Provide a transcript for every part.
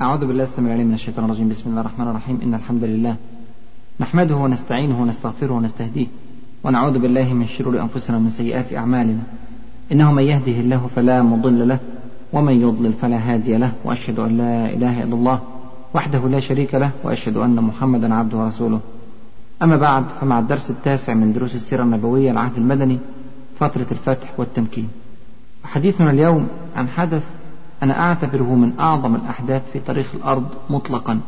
أعوذ بالله السميع العليم من الشيطان الرجيم. بسم الله الرحمن الرحيم. إن الحمد لله نحمده ونستعينه ونستغفره ونستهديه ونعوذ بالله من شرور أنفسنا ومن سيئات أعمالنا. إنه من يهده الله فلا مضل له ومن يضلل فلا هادي له وأشهد أن لا إله إلا الله وحده لا شريك له وأشهد أن محمدا عبده ورسوله. أما بعد فمع الدرس التاسع من دروس السيرة النبوية العهد المدني فترة الفتح والتمكين. حديثنا اليوم عن حدث أنا أعتبره من أعظم الأحداث في تاريخ الأرض مطلقا.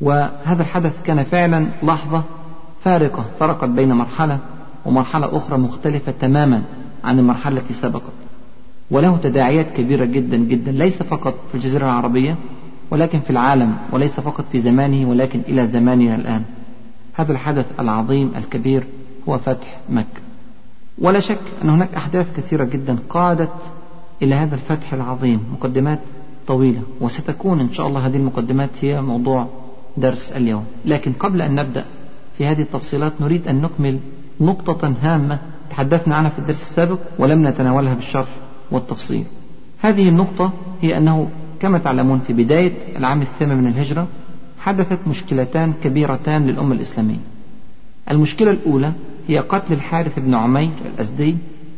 وهذا الحدث كان فعلا لحظة فارقة فرقت بين مرحلة ومرحلة أخرى مختلفة تماما عن المرحلة التي سبقت. وله تداعيات كبيرة جدا جدا ليس فقط في الجزيرة العربية ولكن في العالم وليس فقط في زمانه ولكن إلى زماننا الآن. هذا الحدث العظيم الكبير هو فتح مكة. ولا شك أن هناك أحداث كثيرة جدا قادت إلى هذا الفتح العظيم مقدمات طويلة وستكون إن شاء الله هذه المقدمات هي موضوع درس اليوم. لكن قبل أن نبدأ في هذه التفصيلات نريد أن نكمل نقطة هامة تحدثنا عنها في الدرس السابق ولم نتناولها بالشرح والتفصيل. هذه النقطة هي أنه كما تعلمون في بداية العام الثامن من الهجرة حدثت مشكلتان كبيرتان للأمة الإسلامية. المشكلة الأولى هي قتل الحارث بن عمير الأزدي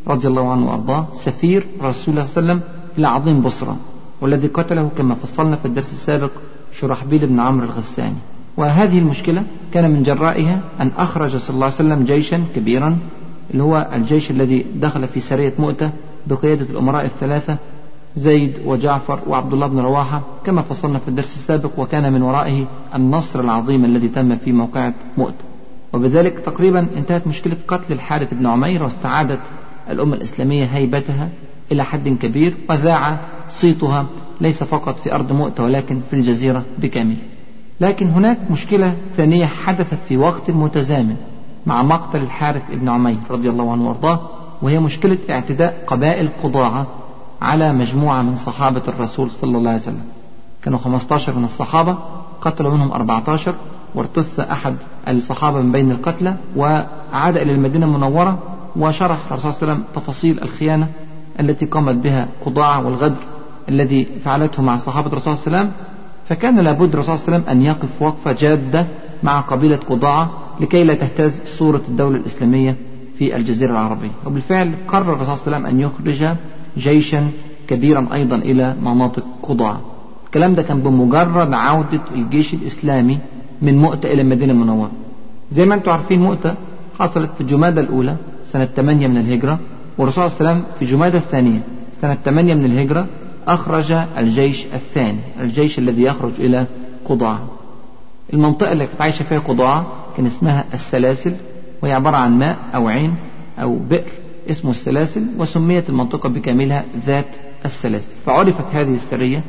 رضي الله عنه وأرضاه سفير رسول الله صلى الله عليه وسلم إلى عظيم بصرة والذي قتله كما فصلنا في الدرس السابق شرحبيل بن عمرو الغساني. وهذه المشكلة كان من جرائها أن أخرج صلى الله عليه وسلم جيشا كبيرا اللي هو الجيش الذي دخل في سرية مؤتة بقيادة الأمراء الثلاثة زيد وجعفر وعبد الله بن رواحة كما فصلنا في الدرس السابق وكان من ورائه النصر العظيم الذي تم في موقعة مؤتة. وبذلك تقريبا انتهت مشكلة قتل الحارث بن عمير واستعادت الأمة الإسلامية هيبتها إلى حد كبير وذاع صيتها ليس فقط في أرض مؤتة ولكن في الجزيرة بكامل لكن هناك مشكلة ثانية حدثت في وقت متزامن مع مقتل الحارث بن عمير رضي الله عنه وأرضاه وهي مشكلة اعتداء قبائل قضاعة على مجموعة من صحابة الرسول صلى الله عليه وسلم. كانوا 15 من الصحابة قتلوا منهم 14 وارتث أحد الصحابة من بين القتلى وعاد إلى المدينة المنورة وشرح الرسول صلى الله عليه وسلم تفاصيل الخيانة التي قامت بها قضاعة والغدر الذي فعلته مع صحابة الرسول صلى الله عليه وسلم. فكان لابد الرسول صلى الله عليه وسلم أن يقف وقفة جادة مع قبيلة قضاعة لكي لا تهتز صورة الدولة الإسلامية في الجزيرة العربية. وبالفعل قرر الرسول صلى الله عليه وسلم أن يخرج جيشا كبيرا أيضا إلى مناطق قضاعة الكلام ده كان بمجرد عودة الجيش الإسلامي من مؤتة إلى المدينة المنورة. زي ما أنتم عارفين مؤتة حصلت في جمادى الأولى. سنة 8 من الهجرة والرسول صلى الله عليه وسلم في جمادى الثانية سنة 8 من الهجرة أخرج الجيش الثاني الجيش الذي يخرج إلى قضاعة المنطقة اللي كانت عايشة فيها قضاعة كان اسمها السلاسل وهي عبارة عن ماء أو عين أو بئر اسمه السلاسل وسميت المنطقة بكاملها ذات السلاسل. فعرفت هذه السرية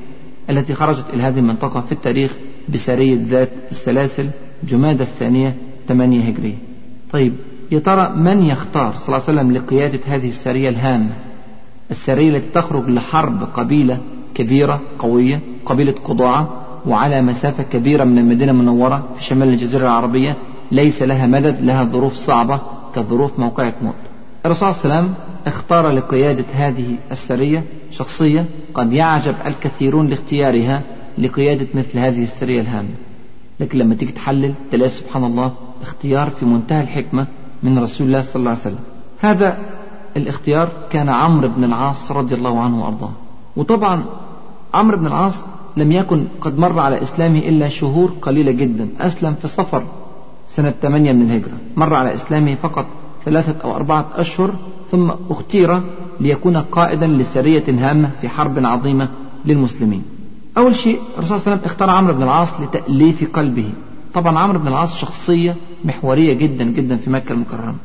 التي خرجت إلى هذه المنطقة في التاريخ بسرية ذات السلاسل جمادى الثانية 8 هجرية. طيب يا ترى من يختار صلى الله عليه وسلم لقيادة هذه السرية الهامة؟ السرية التي تخرج لحرب قبيلة كبيرة قوية قبيلة قضاعة وعلى مسافة كبيرة من المدينة المنورة في شمال الجزيرة العربية. ليس لها مدد لها ظروف صعبة كظروف موقعة موت الرسول صلى الله عليه وسلم اختار لقيادة هذه السرية شخصية قد يعجب الكثيرون لاختيارها لقيادة مثل هذه السرية الهامة. لكن لما تيجي تحلل تلاقي سبحان الله اختيار في منتهى الحكمة من رسول الله صلى الله عليه وسلم. هذا الاختيار كان عمرو بن العاص رضي الله عنه وأرضاه. وطبعا عمرو بن العاص لم يكن قد مر على إسلامه إلا شهور قليلة جدا. أسلم في صفر سنة 8 من الهجرة. مر على إسلامه فقط ثلاثة أو أربعة أشهر ثم اختير ليكون قائدا لسرية هامة في حرب عظيمة للمسلمين. أول شيء الرسول صلى الله عليه وسلم اختار عمرو بن العاص لتأليف قلبه. طبعا عمرو بن العاص شخصية محورية جدا جدا في مكة المكرمة.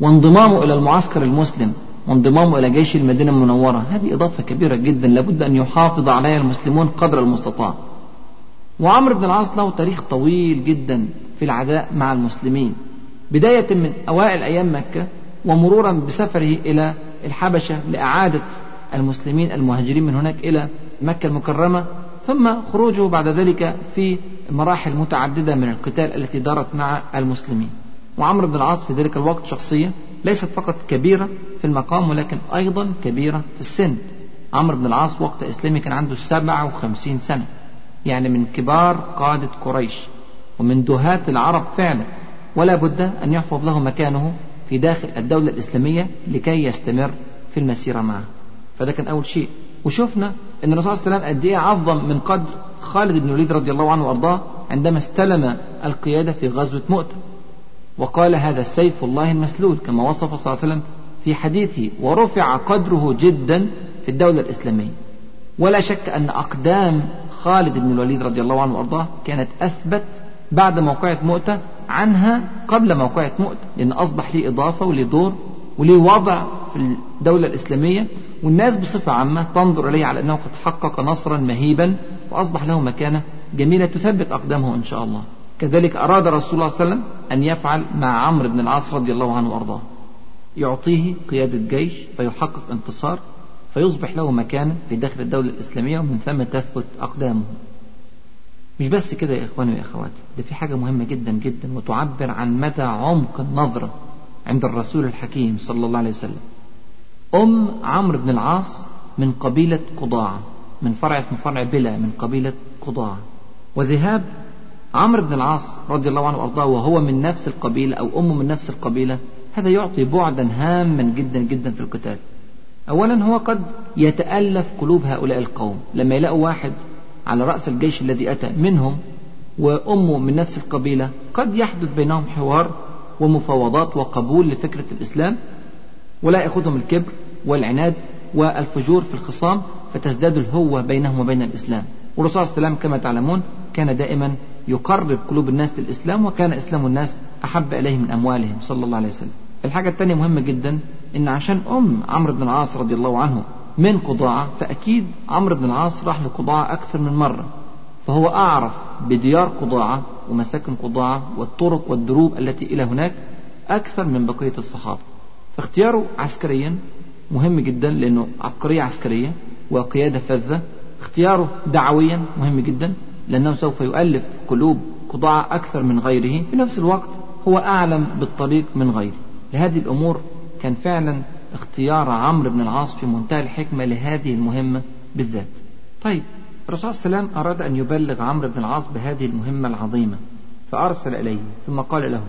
وانضمامه إلى المعسكر المسلم وانضمامه إلى جيش المدينة المنورة. هذه إضافة كبيرة جدا لابد أن يحافظ عليها المسلمون قدر المستطاع. وعمرو بن العاص له تاريخ طويل جدا في العداء مع المسلمين. بداية من أوائل أيام مكة ومرورا بسفره إلى الحبشة لإعادة المسلمين المهاجرين من هناك إلى مكة المكرمة ثم خروجه بعد ذلك في مراحل متعددة من القتال التي دارت مع المسلمين. وعمرو بن العاص في ذلك الوقت شخصية ليست فقط كبيرة في المقام ولكن أيضا كبيرة في السن. عمرو بن العاص وقت إسلامي كان عنده 57 سنة يعني من كبار قادة قريش ومن دهاة العرب فعلا. ولا بد أن يحفظ له مكانه في داخل الدولة الإسلامية لكي يستمر في المسيرة معه. فده كان أول شيء. وشفنا أن الرسول صلى الله عليه وسلم قد إيه عظم من قدر خالد بن الوليد رضي الله عنه وأرضاه عندما استلم القيادة في غزوة مؤتة. وقال هذا سيف الله المسلول كما وصف صلى الله عليه وسلم في حديثه ورفع قدره جدا في الدولة الإسلامية. ولا شك أن أقدام خالد بن الوليد رضي الله عنه وأرضاه كانت أثبت بعد موقعة مؤتة عنها قبل موقعة مؤتة لأن أصبح ليه إضافة وليه دور وليه وضع في الدولة الإسلامية والناس بصفة عامة تنظر إليه على أنه قد حقق نصرا مهيبا فأصبح له مكانة جميلة تثبت أقدامه إن شاء الله. كذلك أراد رسول الله صلى الله عليه وسلم أن يفعل مع عمرو بن العاص رضي الله عنه وأرضاه. يعطيه قيادة جيش فيحقق انتصار فيصبح له مكانة في داخل الدولة الإسلامية ومن ثم تثبت أقدامه. مش بس كده يا إخواني وأخواتي ده في حاجة مهمة جدا جدا وتعبر عن مدى عمق النظرة عند الرسول الحكيم صلى الله عليه وسلم. أم عمرو بن العاص من قبيلة قضاعة من فرع اسمه فرع بلا من قبيلة قضاعة وذهاب عمرو بن العاص رضي الله عنه وأرضاه وهو من نفس القبيلة أو أمه من نفس القبيلة هذا يعطي بعدا هاما جدا جدا في القتال. أولا هو قد يتألف قلوب هؤلاء القوم لما يلاقوا واحد على رأس الجيش الذي أتى منهم وأمه من نفس القبيلة قد يحدث بينهم حوار ومفاوضات وقبول لفكرة الإسلام ولا يأخذهم الكبر والعناد والفجور في الخصام فتزداد الهوة بينهم وبين الإسلام. والرسول صلى الله عليه وسلم كما تعلمون كان دائما يقرب قلوب الناس للإسلام وكان إسلام الناس أحب إليه من أموالهم صلى الله عليه وسلم. الحاجة الثانية مهمة جدا إن عشان أم عمرو بن العاص رضي الله عنه من قضاعة فأكيد عمرو بن العاص راح لقضاعة أكثر من مرة. فهو أعرف بديار قضاعة ومساكن قضاعة والطرق والدروب التي إلى هناك أكثر من بقية الصحابة. فاختياره عسكريا مهم جدا لأنه عبقرية عسكرية وقيادة فذة. اختياره دعويا مهم جدا لأنه سوف يؤلف قلوب قضاعة أكثر من غيره. في نفس الوقت هو أعلم بالطريق من غيره. لهذه الأمور كان فعلا اختيار عمرو بن العاص في منتهى الحكمة لهذه المهمة بالذات. طيب الرسول صلى الله عليه وسلم أراد أن يبلغ عمرو بن العاص بهذه المهمة العظيمة فأرسل إليه ثم قال له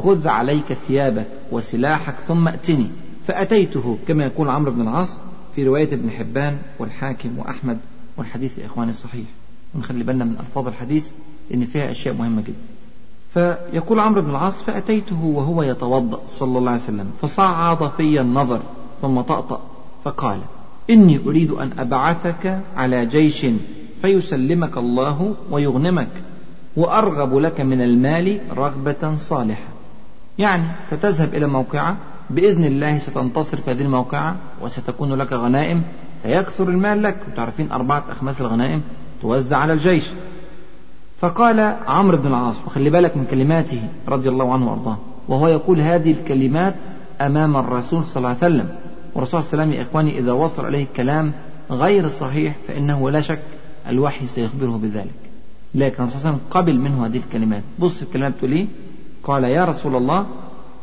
خذ عليك ثيابك وسلاحك ثم ائتني فأتيته كما يقول عمرو بن العاص في رواية ابن حبان والحاكم وأحمد والحديث إخواني صحيح ونخلي بالنا من ألفاظ الحديث لأن فيها أشياء مهمة جدا. فيقول عمرو بن العاص فأتيته وهو يتوضأ صلى الله عليه وسلم. فصعد في النظر ثم طأطأ فقال إني أريد أن أبعثك على جيش فيسلمك الله ويغنمك وأرغب لك من المال رغبة صالحة. يعني فتذهب إلى موقعة بإذن الله ستنتصر في هذه الموقعة وستكون لك غنائم فيكثر المال لك. وتعرفين أربعة أخماس الغنائم توزع على الجيش. فقال عمرو بن العاص وخلي بالك من كلماته رضي الله عنه وأرضاه وهو يقول هذه الكلمات أمام الرسول صلى الله عليه وسلم. والرسول صلى الله عليه وسلم يا إخواني إذا وصل إليه الكلام غير الصحيح فإنه لا شك الوحي سيخبره بذلك. لكن الرسول صلى الله عليه وسلم قبل منه هذه الكلمات. بص الكلمات بتقول إيه؟ قال يا رسول الله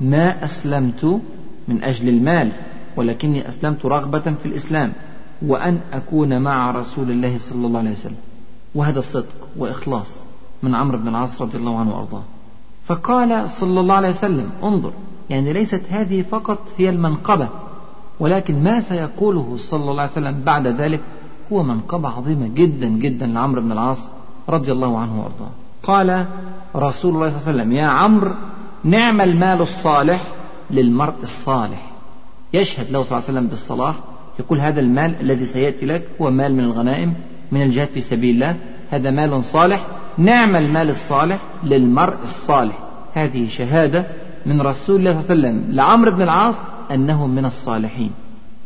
ما أسلمت من أجل المال ولكني أسلمت رغبة في الإسلام وأن أكون مع رسول الله صلى الله عليه وسلم. وهذا الصدق وإخلاص من عمرو بن العاص رضي الله عنه وأرضاه. فقال صلى الله عليه وسلم انظر يعني ليست هذه فقط هي المنقبة ولكن ما سيقوله صلى الله عليه وسلم بعد ذلك هو منقبة عظيمة جدا جدا لعمرو بن العاص رضي الله عنه وأرضاه. قال رسول الله صلى الله عليه وسلم يا عمرو نعم المال الصالح للمرء الصالح. يشهد له صلى الله عليه وسلم بالصلاح يقول هذا المال الذي سيأتي لك هو مال من الغنائم من الجهاد في سبيل الله هذا مال صالح نعم المال الصالح للمرء الصالح. هذه شهادة من رسول الله صلى الله عليه وسلم لعمرو بن العاص أنه من الصالحين.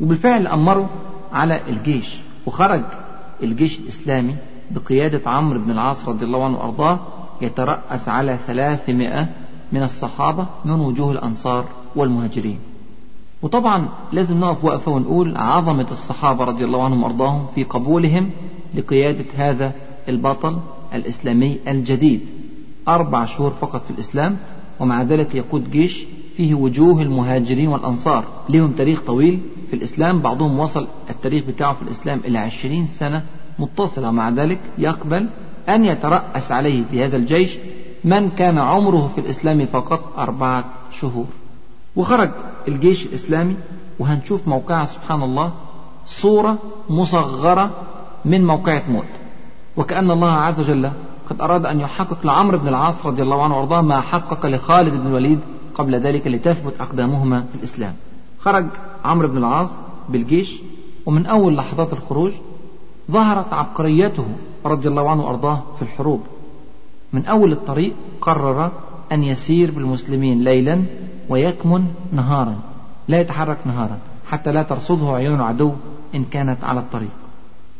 وبالفعل أمره على الجيش وخرج الجيش الإسلامي بقيادة عمرو بن العاص رضي الله عنه وأرضاه يترأس على ثلاثمائة من الصحابة من وجوه الأنصار والمهاجرين. وطبعا لازم نقف وقفة ونقول عظمة الصحابة رضي الله عنهم وأرضاهم في قبولهم لقيادة هذا البطل الإسلامي الجديد. أربع شهور فقط في الإسلام ومع ذلك يقود جيش فيه وجوه المهاجرين والأنصار. لهم تاريخ طويل في الإسلام بعضهم وصل التاريخ بتاعه في الإسلام إلى عشرين سنة متصلة ومع ذلك يقبل أن يترأس عليه في هذا الجيش من كان عمره في الإسلام فقط أربعة شهور. وخرج الجيش الإسلامي وهنشوف موقعها سبحان الله صورة مصغرة من موقعة موت. وكأن الله عز وجل قد أراد أن يحقق لعمرو بن العاص رضي الله عنه وأرضاه ما حقق لخالد بن الوليد قبل ذلك لتثبت أقدامهما في الإسلام. خرج عمرو بن العاص بالجيش ومن أول لحظات الخروج ظهرت عبقريته رضي الله عنه وأرضاه في الحروب. من أول الطريق قرر أن يسير بالمسلمين ليلا ويكمن نهارا لا يتحرك نهارا حتى لا ترصده عيون العدو إن كانت على الطريق.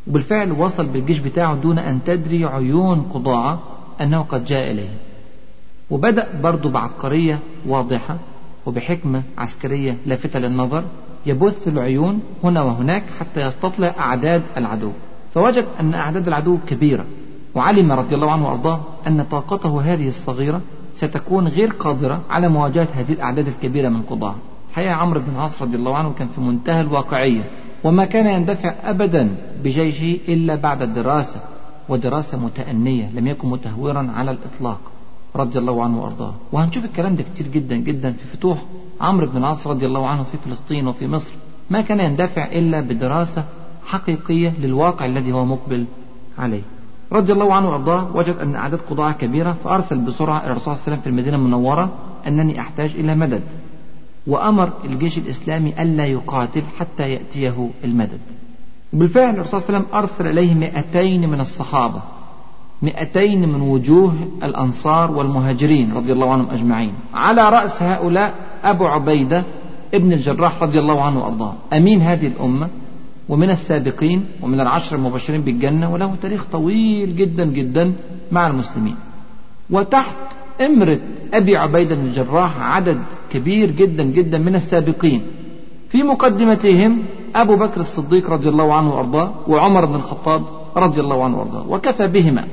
وبالفعل وصل بالجيش بتاعه دون أن تدري عيون قضاعة أنه قد جاء إليه. وبدأ برضه بعبقرية واضحة وبحكمة عسكرية لافتة للنظر يبث العيون هنا وهناك حتى يستطلع أعداد العدو. فوجد أن أعداد العدو كبيرة وعلم رضي الله عنه وأرضاه أن طاقته هذه الصغيرة ستكون غير قادرة على مواجهة هذه الأعداد الكبيرة من قضاة حقيقة عمرو بن العاص رضي الله عنه كان في منتهى الواقعية وما كان يندفع أبدا بجيشه إلا بعد الدراسة ودراسة متأنية لم يكن متهورا على الإطلاق رضي الله عنه وأرضاه. وهنشوف الكلام ده كتير جدا جدا في فتوح عمرو بن العاص رضي الله عنه في فلسطين وفي مصر. ما كان يندفع إلا بدراسة حقيقية للواقع الذي هو مقبل عليه. رضي الله عنه وأرضاه وجد أن أعداد قضاة كبيرة فأرسل بسرعة إلى الرسول صلى الله عليه وسلم في المدينة المنورة أنني أحتاج إلى مدد. وأمر الجيش الإسلامي ألا يقاتل حتى يأتيه المدد. بالفعل الرسول صلى الله عليه وسلم أرسل إليه مئتين من الصحابة مئتين من وجوه الأنصار والمهاجرين رضي الله عنهم أجمعين. على رأس هؤلاء أبو عبيدة ابن الجراح رضي الله عنه وأرضاه. أمين هذه الأمة ومن السابقين ومن العشر المبشرين بالجنة وله تاريخ طويل جدا جدا مع المسلمين. وتحت إمرة أبي عبيدة بن الجراح عدد كبير جدا جدا من السابقين. في مقدمتهم أبو بكر الصديق رضي الله عنه وأرضاه وعمر بن الخطاب رضي الله عنه وأرضاه. وكفى بهما.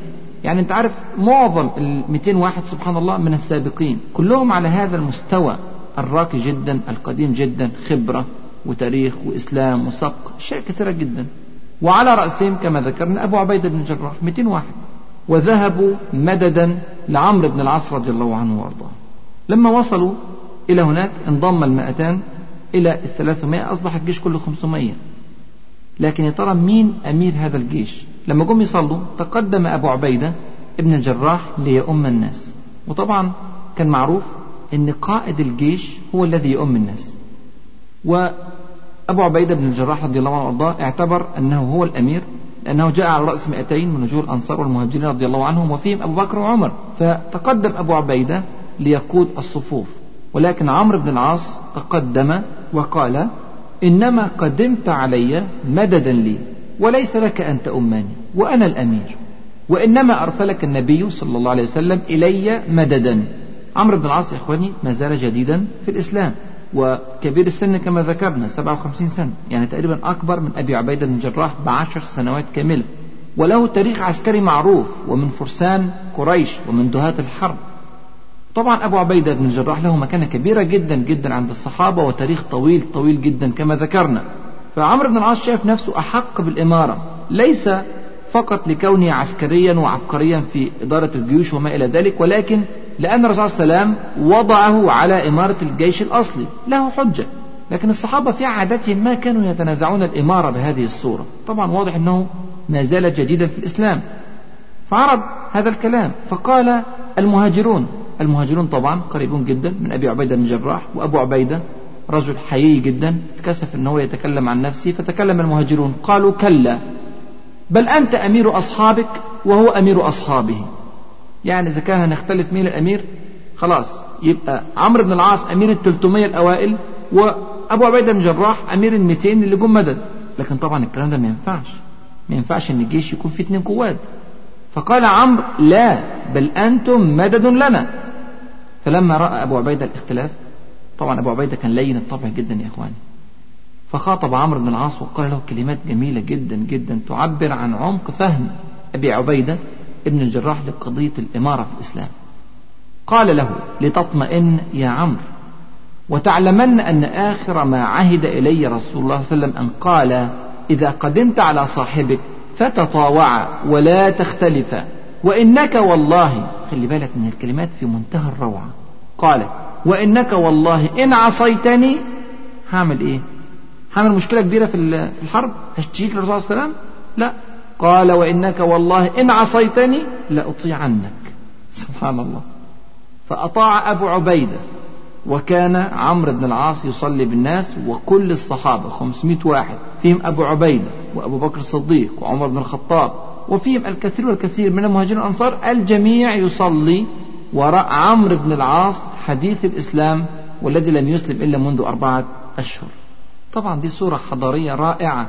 يعني أنت عارف معظم ال 200 واحد سبحان الله من السابقين كلهم على هذا المستوى الراقي جدا القديم جدا خبرة وتاريخ وإسلام وسبق أشياء كثيرة جدا. وعلى رأسهم كما ذكرنا أبو عبيدة بن الجراح 200 واحد. وذهبوا مددا لعمرو بن العاص رضي الله عنه وأرضاه. لما وصلوا إلى هناك انضم المائتان إلى الثلاثمائة أصبح الجيش كله خمسمائة. لكن يا ترى مين أمير هذا الجيش؟ لما جم يصلوا تقدم أبو عبيدة ابن الجراح ليؤم الناس. وطبعا كان معروف أن قائد الجيش هو الذي يؤم الناس. وأبو عبيدة بن الجراح رضي الله عنه وأرضاه اعتبر أنه هو الأمير لأنه جاء على رأس 200 من وجوه الأنصار والمهاجرين رضي الله عنهم وفيهم أبو بكر وعمر. فتقدم أبو عبيدة ليقود الصفوف ولكن عمرو بن العاص تقدم وقال إنما قدمت علي مددا لي وليس لك أن تؤمني وأنا الأمير وإنما أرسلك النبي صلى الله عليه وسلم إلي مددا. عمرو بن العاص إخواني ما زال جديدا في الإسلام. وكبير السن كما ذكرنا 57 سنة يعني تقريبا أكبر من أبي عبيدة بن الجراح بعشر سنوات كاملة. وله تاريخ عسكري معروف ومن فرسان قريش ومن دهاة الحرب. طبعا أبو عبيدة بن الجراح له مكانة كبيرة جدا جدا عند الصحابة وتاريخ طويل طويل جدا كما ذكرنا. فعمرو بن العاص شاف نفسه أحق بالإمارة. ليس فقط لكونه عسكريا وعبقريا في إدارة الجيوش وما إلى ذلك ولكن لأن الرسول صلى الله عليه وسلم وضعه على إمارة الجيش الأصلي له حجة. لكن الصحابة في عادتهم ما كانوا يتنازعون الإمارة بهذه الصورة. طبعا واضح أنه ما زال جديدا في الإسلام. فعرض هذا الكلام فقال المهاجرون. المهاجرون طبعا قريبون جدا من أبي عبيدة بن جراح وأبو عبيدة رجل حيي جدا تكسف أنه يتكلم عن نفسه فتكلم المهاجرون قالوا كلا بل أنت أمير أصحابك وهو أمير أصحابه. يعني إذا كان هنختلف مين الأمير خلاص يبقى عمرو بن العاص أمير ال 300 الأوائل وأبو عبيدة بن جراح أمير ال 200 اللي جم مدد لكن طبعا الكلام ده ما ينفعش. ما ينفعش إن الجيش يكون فيه اثنين قوات فقال عمرو لا بل أنتم مدد لنا. فلما رأى أبو عبيدة الاختلاف طبعا أبو عبيدة كان لين الطبع جدا يا إخواني. فخاطب عمرو بن العاص وقال له كلمات جميلة جدا جدا تعبر عن عمق فهم أبي عبيدة ابن الجراح لقضية الإمارة في الإسلام. قال له لتطمئن يا عمرو وتعلمن أن آخر ما عهد إلي رسول الله صلى الله عليه وسلم أن قال إذا قدمت على صاحبك فتطاوعا ولا تختلفا وإنك والله خلي بالك من الكلمات في منتهى الروعة. قالت وإنك والله إن عصيتني هعمل إيه؟ هعمل مشكلة كبيرة في في الحرب؟ هشتيك للرسول صلى الله عليه وسلم؟ لا. قال وإنك والله إن عصيتني لأطيعنك. سبحان الله فأطاع أبو عبيدة وكان عمرو بن العاص يصلي بالناس وكل الصحابة 500 واحد. فيهم أبو عبيدة وأبو بكر الصديق وعمر بن الخطاب. وفيهم الكثير والكثير من المهاجرين والأنصار. الجميع يصلي وراء عمرو بن العاص حديث الإسلام والذي لم يسلم إلا منذ أربعة أشهر. طبعا دي صورة حضارية رائعة.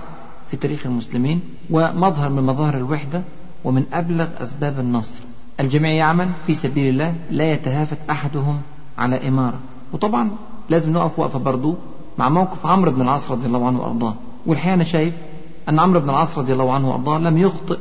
في تاريخ المسلمين ومظهر من مظاهر الوحدة ومن أبلغ أسباب النصر. الجميع يعمل في سبيل الله لا يتهافت أحدهم على إمارة. وطبعا لازم نقف وقفة برضو مع موقف عمرو بن العاص رضي الله عنه وأرضاه. والحقيقة أنا شايف أن عمرو بن العاص رضي الله عنه وأرضاه لم يخطئ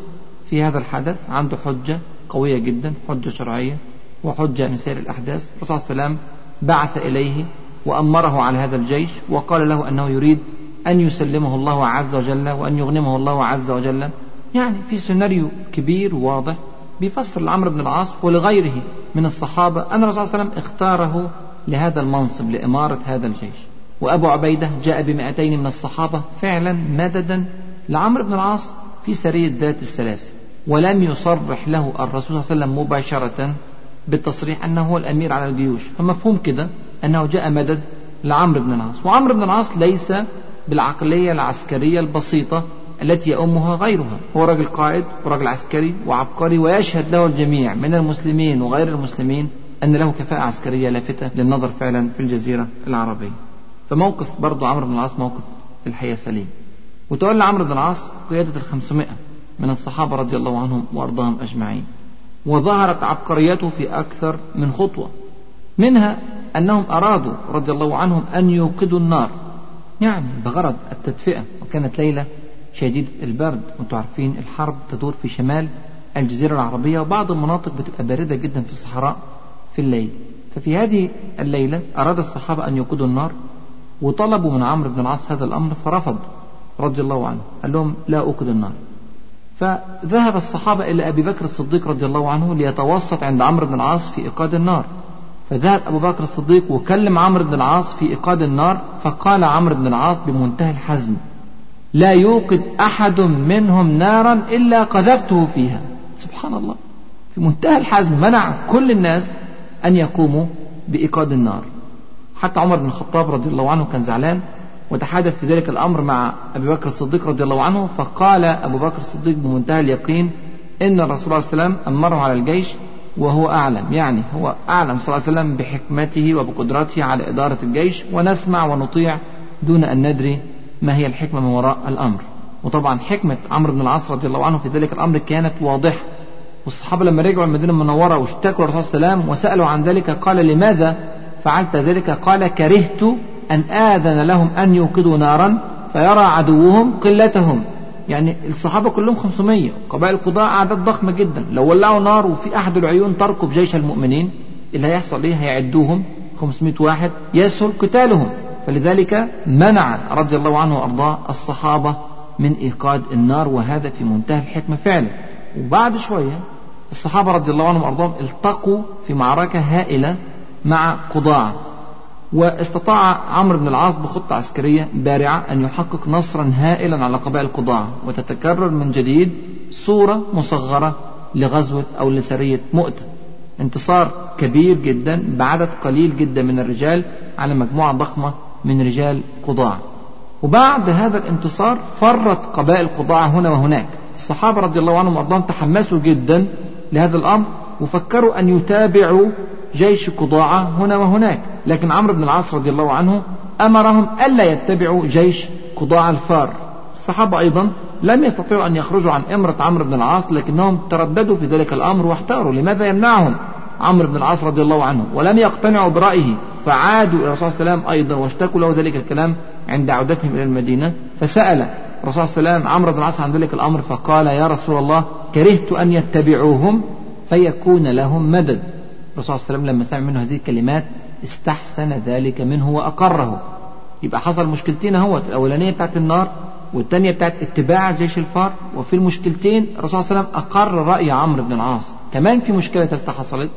في هذا الحدث. عنده حجة قوية جدا حجة شرعية وحجة من سير الأحداث. الرسول صلى الله عليه وسلم بعث إليه وأمره على هذا الجيش وقال له أنه يريد أن يسلمه الله عز وجل وأن يغنمه الله عز وجل. يعني في سيناريو كبير واضح بيفسر لعمرو بن العاص ولغيره من الصحابة أن الرسول صلى الله عليه وسلم اختاره لهذا المنصب لإمارة هذا الجيش. وأبو عبيدة جاء بمئتين من الصحابة فعلا مددا لعمرو بن العاص في سرية ذات السلاسل. ولم يصرح له الرسول صلى الله عليه وسلم مباشرة بالتصريح أنه هو الأمير على الجيوش. فمفهوم كده أنه جاء مدد لعمرو بن العاص. وعمرو بن العاص ليس بالعقلية العسكرية البسيطة التي يؤمها غيرها. هو رجل قائد ورجل عسكري وعبقري ويشهد له الجميع من المسلمين وغير المسلمين أن له كفاءة عسكرية لافتة للنظر فعلا في الجزيرة العربية. فموقف برضو عمرو بن العاص موقف الحقيقة سليم. وتولى عمرو بن العاص قيادة الخمسمائة من الصحابة رضي الله عنهم وأرضاهم أجمعين. وظهرت عبقريته في أكثر من خطوة منها أنهم أرادوا رضي الله عنهم أن يوقدوا النار. يعني بغرض التدفئة. وكانت ليلة شديدة البرد. وأنتم عارفين الحرب تدور في شمال الجزيرة العربية وبعض المناطق بتبقى باردة جدا في الصحراء في الليل. ففي هذه الليلة أراد الصحابة أن يوقدوا النار وطلبوا من عمرو بن العاص هذا الأمر فرفض رضي الله عنه. قال لهم لا أوقد النار. فذهب الصحابة إلى أبي بكر الصديق رضي الله عنه ليتوسط عند عمرو بن العاص في إيقاد النار. فذهب أبو بكر الصديق وكلم عمرو بن العاص في إيقاد النار فقال عمرو بن العاص بمنتهى الحزم لا يوقد أحد منهم نارا إلا قذفته فيها. سبحان الله. في منتهى الحزم منع كل الناس أن يقوموا بإيقاد النار. حتى عمر بن الخطاب رضي الله عنه كان زعلان وتحدث في ذلك الأمر مع أبي بكر الصديق رضي الله عنه فقال أبو بكر الصديق بمنتهى اليقين إن الرسول صلى الله عليه وسلم أمره على الجيش وهو أعلم. يعني هو أعلم صلى الله عليه وسلم بحكمته وبقدرته على إدارة الجيش ونسمع ونطيع دون أن ندري ما هي الحكمة من وراء الأمر. وطبعا حكمة عمرو بن العاص رضي الله عنه في ذلك الأمر كانت واضحة. والصحابة لما رجعوا المدينة المنورة واشتكوا الرسول صلى الله عليه وسلم وسألوا عن ذلك قال لماذا فعلت ذلك؟ قال كرهت أن آذن لهم أن يوقدوا نارا فيرى عدوهم قلتهم يعني الصحابة كلهم 500 قبائل القضاء أعداد ضخمة جدا. لو ولعوا نار وفي أحد العيون تركب جيش المؤمنين اللي هيحصل إيه؟ هيعدوهم 500 واحد يسهل قتالهم. فلذلك منع رضي الله عنه وأرضاه الصحابة من إيقاد النار وهذا في منتهى الحكمة فعلا. وبعد شوية الصحابة رضي الله عنهم وأرضاهم التقوا في معركة هائلة مع قضاع واستطاع عمرو بن العاص بخطة عسكرية بارعة أن يحقق نصرا هائلا على قبائل قضاع وتتكرر من جديد صورة مصغرة لغزوة أو لسرية مؤتة. انتصار كبير جدا بعدد قليل جدا من الرجال على مجموعة ضخمة من رجال قضاع وبعد هذا الانتصار فرت قبائل قضاع هنا وهناك. الصحابة رضي الله عنهم وأرضاهم تحمسوا جدا لهذا الأمر وفكروا أن يتابعوا جيش قضاعة هنا وهناك. لكن عمرو بن العاص رضي الله عنه أمرهم ألا يتبعوا جيش قضاع الفار. الصحابة أيضا لم يستطيعوا أن يخرجوا عن إمرة عمرو بن العاص لكنهم ترددوا في ذلك الأمر واحتاروا. لماذا يمنعهم عمرو بن العاص رضي الله عنه؟ ولم يقتنعوا برأيه. فعادوا إلى الرسول صلى الله عليه وسلم أيضا واشتكوا له ذلك الكلام عند عودتهم إلى المدينة. فسأل الرسول صلى الله عليه وسلم عمرو بن العاص عن ذلك الأمر فقال يا رسول الله كرهت أن يتبعوهم فيكون لهم مدد. الرسول صلى الله عليه وسلم لما سمع منه هذه الكلمات استحسن ذلك منه وأقره. يبقى حصل مشكلتين أهوت. الأولانية بتاعت النار والثانية بتاعت اتباع جيش الفار. وفي المشكلتين الرسول صلى الله عليه وسلم أقر رأي عمرو بن العاص. كمان في مشكلة ثالثة حصلت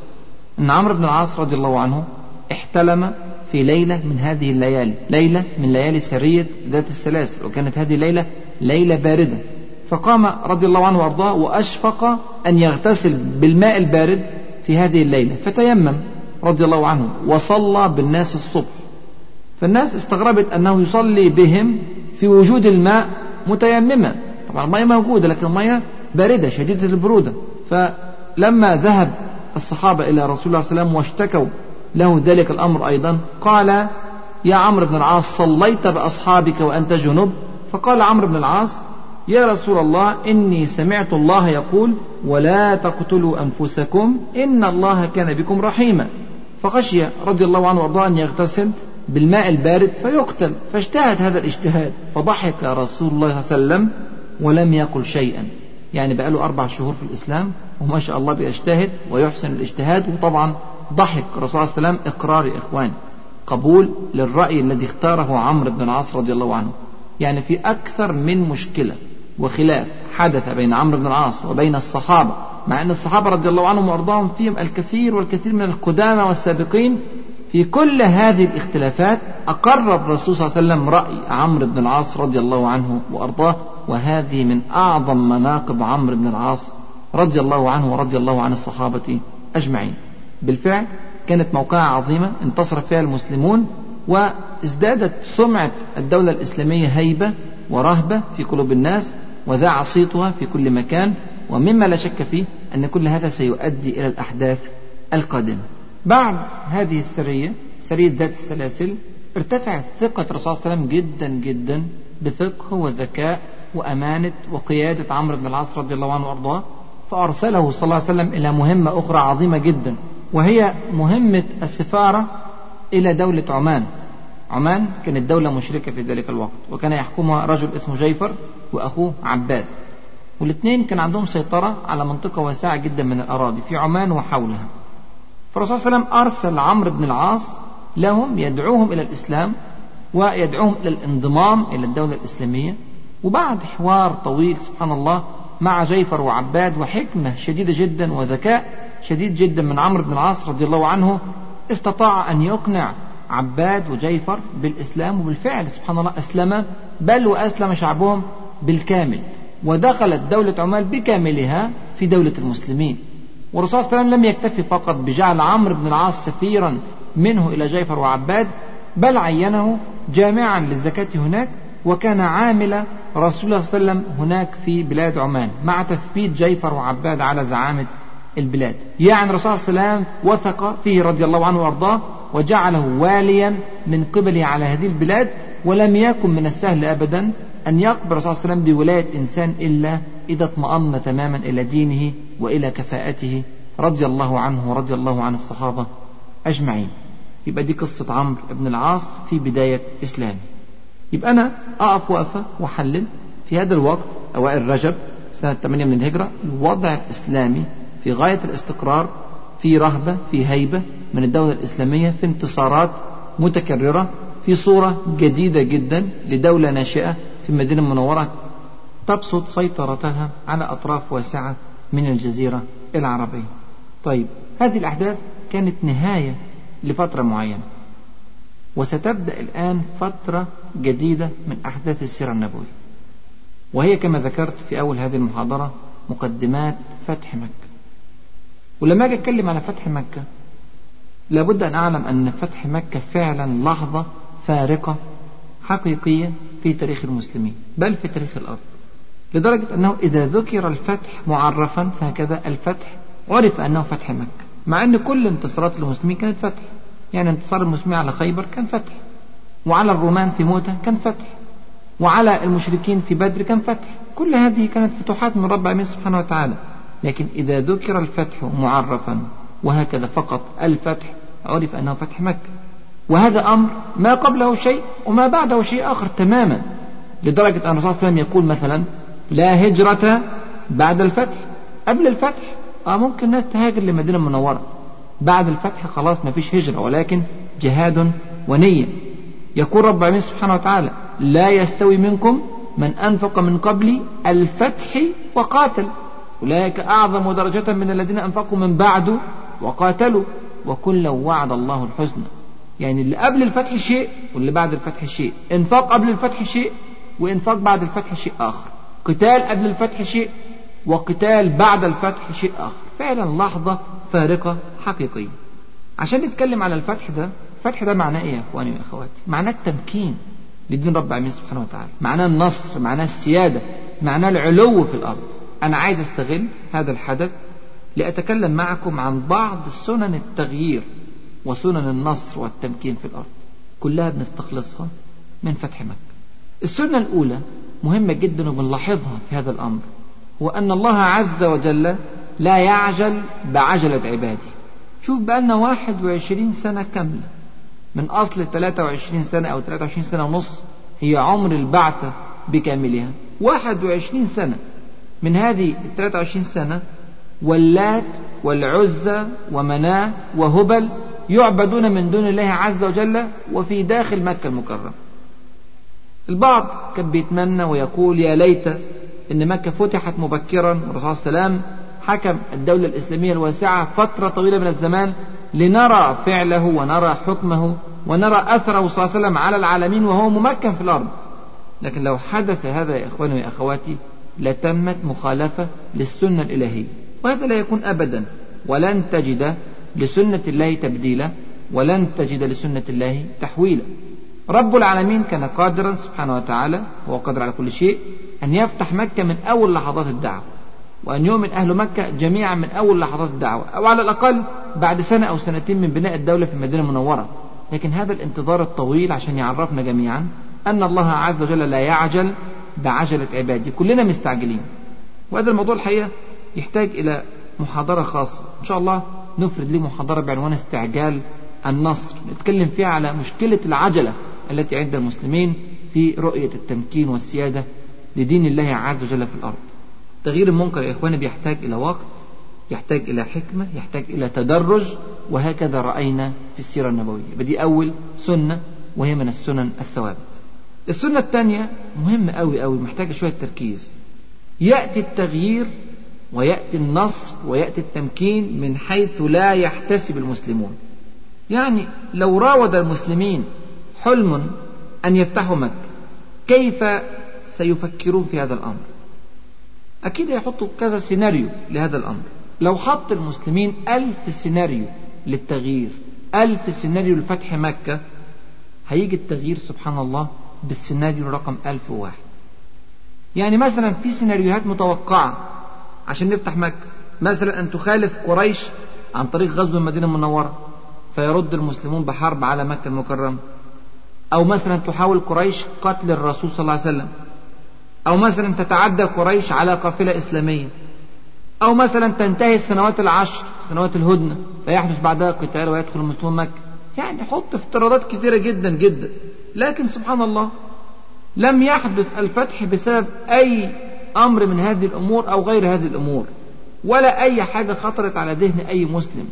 أن عمرو بن العاص رضي الله عنه احتلم في ليلة من هذه الليالي. ليلة من ليالي سرية ذات السلاسل. وكانت هذه الليلة ليلة باردة. فقام رضي الله عنه وأرضاه وأشفق أن يغتسل بالماء البارد في هذه الليلة. فتيمم رضي الله عنه وصلى بالناس الصبح. فالناس استغربت أنه يصلي بهم في وجود الماء متيمما طبعا المياه موجودة لكن المياه باردة شديدة البرودة. فلما ذهب الصحابة إلى رسول الله صلى الله عليه وسلم واشتكوا له ذلك الأمر أيضا قال يا عمرو بن العاص صليت بأصحابك وأنت جنب. فقال عمرو بن العاص يا رسول الله إني سمعت الله يقول ولا تقتلوا أنفسكم إن الله كان بكم رحيما. فخشي رضي الله عنه وأرضاه أن يغتسل بالماء البارد فيقتل فاجتهد هذا الاجتهاد فضحك رسول الله صلى الله عليه وسلم ولم يقل شيئا. يعني بقى له أربع شهور في الإسلام وما شاء الله بيجتهد ويحسن الاجتهاد وطبعا ضحك الرسول صلى الله عليه وسلم إقرار يا إخواني. قبول للرأي الذي اختاره عمرو بن العاص رضي الله عنه. يعني في أكثر من مشكلة. وخلاف حدث بين عمرو بن العاص وبين الصحابة مع أن الصحابة رضي الله عنهم وأرضاهم فيهم الكثير والكثير من القدامى والسابقين في كل هذه الاختلافات أقر الرسول صلى الله عليه وسلم رأي عمرو بن العاص رضي الله عنه وأرضاه وهذه من أعظم مناقب عمرو بن العاص رضي الله عنه ورضي الله عن الصحابة أجمعين. بالفعل كانت موقعة عظيمة انتصر فيها المسلمون وازدادت سمعة الدولة الإسلامية هيبة ورهبة في قلوب الناس وذاع صيتها في كل مكان ومما لا شك فيه أن كل هذا سيؤدي إلى الأحداث القادمة. بعد هذه السرية سرية ذات السلاسل ارتفعت ثقة الرسول صلى الله عليه وسلم جدا جدا بفقه وذكاء وأمانة وقيادة عمرو بن العاص رضي الله عنه وأرضاه فأرسله صلى الله عليه وسلم إلى مهمة أخرى عظيمة جدا وهي مهمة السفارة إلى دولة عمان. عمان كانت دولة مشركة في ذلك الوقت. وكان يحكمها رجل اسمه جيفر وأخوه عباد. والاثنين كان عندهم سيطرة على منطقة واسعة جدا من الأراضي في عمان وحولها. فالرسول صلى الله عليه وسلم أرسل عمرو بن العاص لهم يدعوهم إلى الإسلام ويدعوهم إلى الانضمام إلى الدولة الإسلامية. وبعد حوار طويل سبحان الله مع جيفر وعباد وحكمة شديدة جدا وذكاء شديد جدا من عمرو بن العاص رضي الله عنه استطاع أن يقنع عباد وجيفر بالإسلام وبالفعل سبحان الله أسلم بل وأسلم شعبهم بالكامل. ودخلت دولة عمان بكاملها في دولة المسلمين. والرسول صلى الله عليه وسلم لم يكتفي فقط بجعل عمرو بن العاص سفيرا منه إلى جيفر وعباد بل عينه جامعا للزكاة هناك وكان عامل رسول الله صلى الله عليه وسلم هناك في بلاد عمان مع تثبيت جيفر وعباد على زعامة البلاد. يعني الرسول صلى الله عليه وسلم وثق فيه رضي الله عنه وأرضاه وجعله واليا من قبله على هذه البلاد ولم يكن من السهل أبدا أن يقبل الرسول صلى الله عليه وسلم بولاية إنسان إلا إذا اطمأن تماما إلى دينه وإلى كفاءته رضي الله عنه ورضي الله عن الصحابة أجمعين. يبقى دي قصة عمرو بن العاص في بداية إسلامه. يبقى أنا أقف وقفه وأحلل في هذا الوقت أوائل رجب سنة 8 من الهجرة الوضع الإسلامي في غاية الاستقرار في رهبة في هيبة من الدولة الإسلامية في انتصارات متكررة في صورة جديدة جدا لدولة ناشئة في المدينة المنورة تبسط سيطرتها على أطراف واسعة من الجزيرة العربية. طيب هذه الأحداث كانت نهاية لفترة معينة. وستبدأ الآن فترة جديدة من أحداث السيرة النبوية. وهي كما ذكرت في أول هذه المحاضرة مقدمات فتح مكة. ولما أجي أتكلم على فتح مكة؟ لابد أن أعلم أن فتح مكة فعلا لحظة فارقة حقيقية في تاريخ المسلمين بل في تاريخ الأرض. لدرجة أنه إذا ذكر الفتح معرفا هكذا الفتح عرف أنه فتح مكة مع أن كل انتصارات المسلمين كانت فتح. يعني انتصار المسلمين على خيبر كان فتح وعلى الرومان في موتة كان فتح وعلى المشركين في بدر كان فتح. كل هذه كانت فتوحات من رب العالمين سبحانه وتعالى. لكن إذا ذكر الفتح معرفا وهكذا فقط الفتح عرف أنه فتح مكة. وهذا أمر ما قبله شيء وما بعده شيء آخر تماما لدرجة أن الرسول صلى الله عليه وسلم يقول مثلا لا هجرة بعد الفتح. قبل الفتح آه ممكن الناس تهاجر للمدينة المنورة بعد الفتح خلاص ما فيش هجرة ولكن جهاد ونية. يقول رب العالمين سبحانه وتعالى لا يستوي منكم من أنفق من قبل الفتح وقاتل. أولئك أعظم درجة من الذين أنفقوا من بعد وقاتلوا وكلا وعد الله الحسنى. يعني اللي قبل الفتح شيء واللي بعد الفتح شيء. إنفاق قبل الفتح شيء وإنفاق بعد الفتح شيء آخر. قتال قبل الفتح شيء وقتال بعد الفتح شيء آخر. فعلا لحظة فارقة حقيقية. عشان نتكلم على الفتح ده الفتح ده معناه إيه يا إخواني وإخواتي؟ معناه التمكين لدين رب العالمين سبحانه وتعالى. معناه النصر معناه السيادة معناه العلو في الأرض. أنا عايز أستغل هذا الحدث لأتكلم معكم عن بعض سنن التغيير وسنن النصر والتمكين في الأرض. كلها بنستخلصها من فتح مكة. السنة الأولى مهمة جدا وبنلاحظها في هذا الأمر هو أن الله عز وجل لا يعجل بعجلة عباده. شوف بقالنا 21 سنة كاملة. من أصل 23 سنة أو 23 سنة ونص هي عمر البعثة بكاملها. 21 سنة من هذه ال 23 سنة واللات والعزى ومناة وهبل يعبدون من دون الله عز وجل وفي داخل مكة المكرمة. البعض كان بيتمنى ويقول يا ليت إن مكة فتحت مبكرا والرسول صلى الله عليه وسلم حكم الدولة الإسلامية الواسعة فترة طويلة من الزمان لنرى فعله ونرى حكمه ونرى أثره صلى الله عليه وسلم على العالمين وهو ممكن في الأرض. لكن لو حدث هذا يا إخواني ويا أخواتي لتمت مخالفة للسنة الإلهية. وهذا لا يكون أبدا. ولن تجد لسنة الله تبديلا. ولن تجد لسنة الله تحويلا. رب العالمين كان قادرا سبحانه وتعالى وهو قادر على كل شيء أن يفتح مكة من أول لحظات الدعوة وأن يؤمن أهل مكة جميعا من أول لحظات الدعوة أو على الأقل بعد سنة أو سنتين من بناء الدولة في المدينة المنورة. لكن هذا الانتظار الطويل عشان يعرفنا جميعا أن الله عز وجل لا يعجل بعجلة عباده كلنا مستعجلين. وهذا الموضوع الحقيقة يحتاج إلى محاضرة خاصة. إن شاء الله نفرد له محاضرة بعنوان استعجال النصر. نتكلم فيها على مشكلة العجلة التي عند المسلمين في رؤية التمكين والسيادة لدين الله عز وجل في الأرض. تغيير المنكر يا إخواني بيحتاج إلى وقت يحتاج إلى حكمة يحتاج إلى تدرج وهكذا رأينا في السيرة النبوية. بدي أول سنة وهي من السنن الثوابت. السنة الثانية مهمة أوي أوي محتاجة شوية تركيز. يأتي التغيير ويأتي النصر ويأتي التمكين من حيث لا يحتسب المسلمون. يعني لو راود المسلمين حلم أن يفتحوا مكة كيف سيفكرون في هذا الأمر؟ أكيد يحطوا كذا سيناريو لهذا الأمر. لو حط المسلمين ألف سيناريو للتغيير ألف سيناريو لفتح مكة هيجي التغيير سبحان الله بالسيناريو رقم ألف وواحد. يعني مثلا في سيناريوهات متوقعة. عشان نفتح مكة. مثلا أن تخالف قريش عن طريق غزو المدينة المنورة. فيرد المسلمون بحرب على مكة المكرمة. أو مثلا تحاول قريش قتل الرسول صلى الله عليه وسلم. أو مثلا تتعدى قريش على قافلة إسلامية. أو مثلا تنتهي السنوات العشر سنوات الهدنة. فيحدث بعدها قتال ويدخل المسلمون مكة. يعني حط افتراضات كثيرة جدا جدا. لكن سبحان الله لم يحدث الفتح بسبب أي أمر من هذه الأمور أو غير هذه الأمور ولا أي حاجة خطرت على ذهن أي مسلم.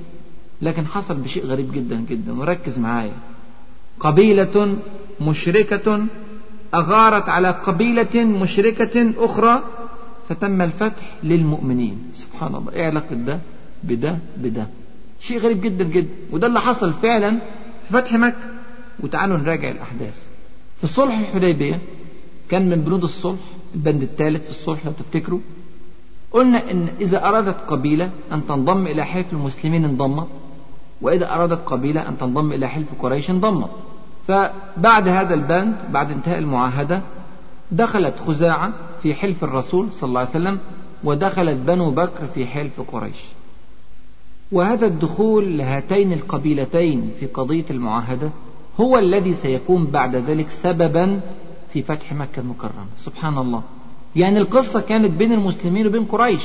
لكن حصل بشيء غريب جدا جدا. وركز معايا. قبيلة مشركة أغارت على قبيلة مشركة أخرى فتم الفتح للمؤمنين. سبحان الله. إيه علاقة ده بده بده شيء غريب جدا جدا. وده اللي حصل فعلا في فتح مكة. وتعالوا نراجع الأحداث. في الصلح الحديبية كان من بنود الصلح البند الثالث في الصلح لو تفتكروا قلنا إن إذا أرادت قبيلة أن تنضم إلى حلف المسلمين انضمت وإذا أرادت قبيلة أن تنضم إلى حلف قريش انضمت. فبعد هذا البند بعد انتهاء المعاهدة دخلت خزاعة في حلف الرسول صلى الله عليه وسلم ودخلت بنو بكر في حلف قريش. وهذا الدخول لهاتين القبيلتين في قضية المعاهدة هو الذي سيكون بعد ذلك سببا في فتح مكة المكرمة. سبحان الله. يعني القصة كانت بين المسلمين وبين قريش.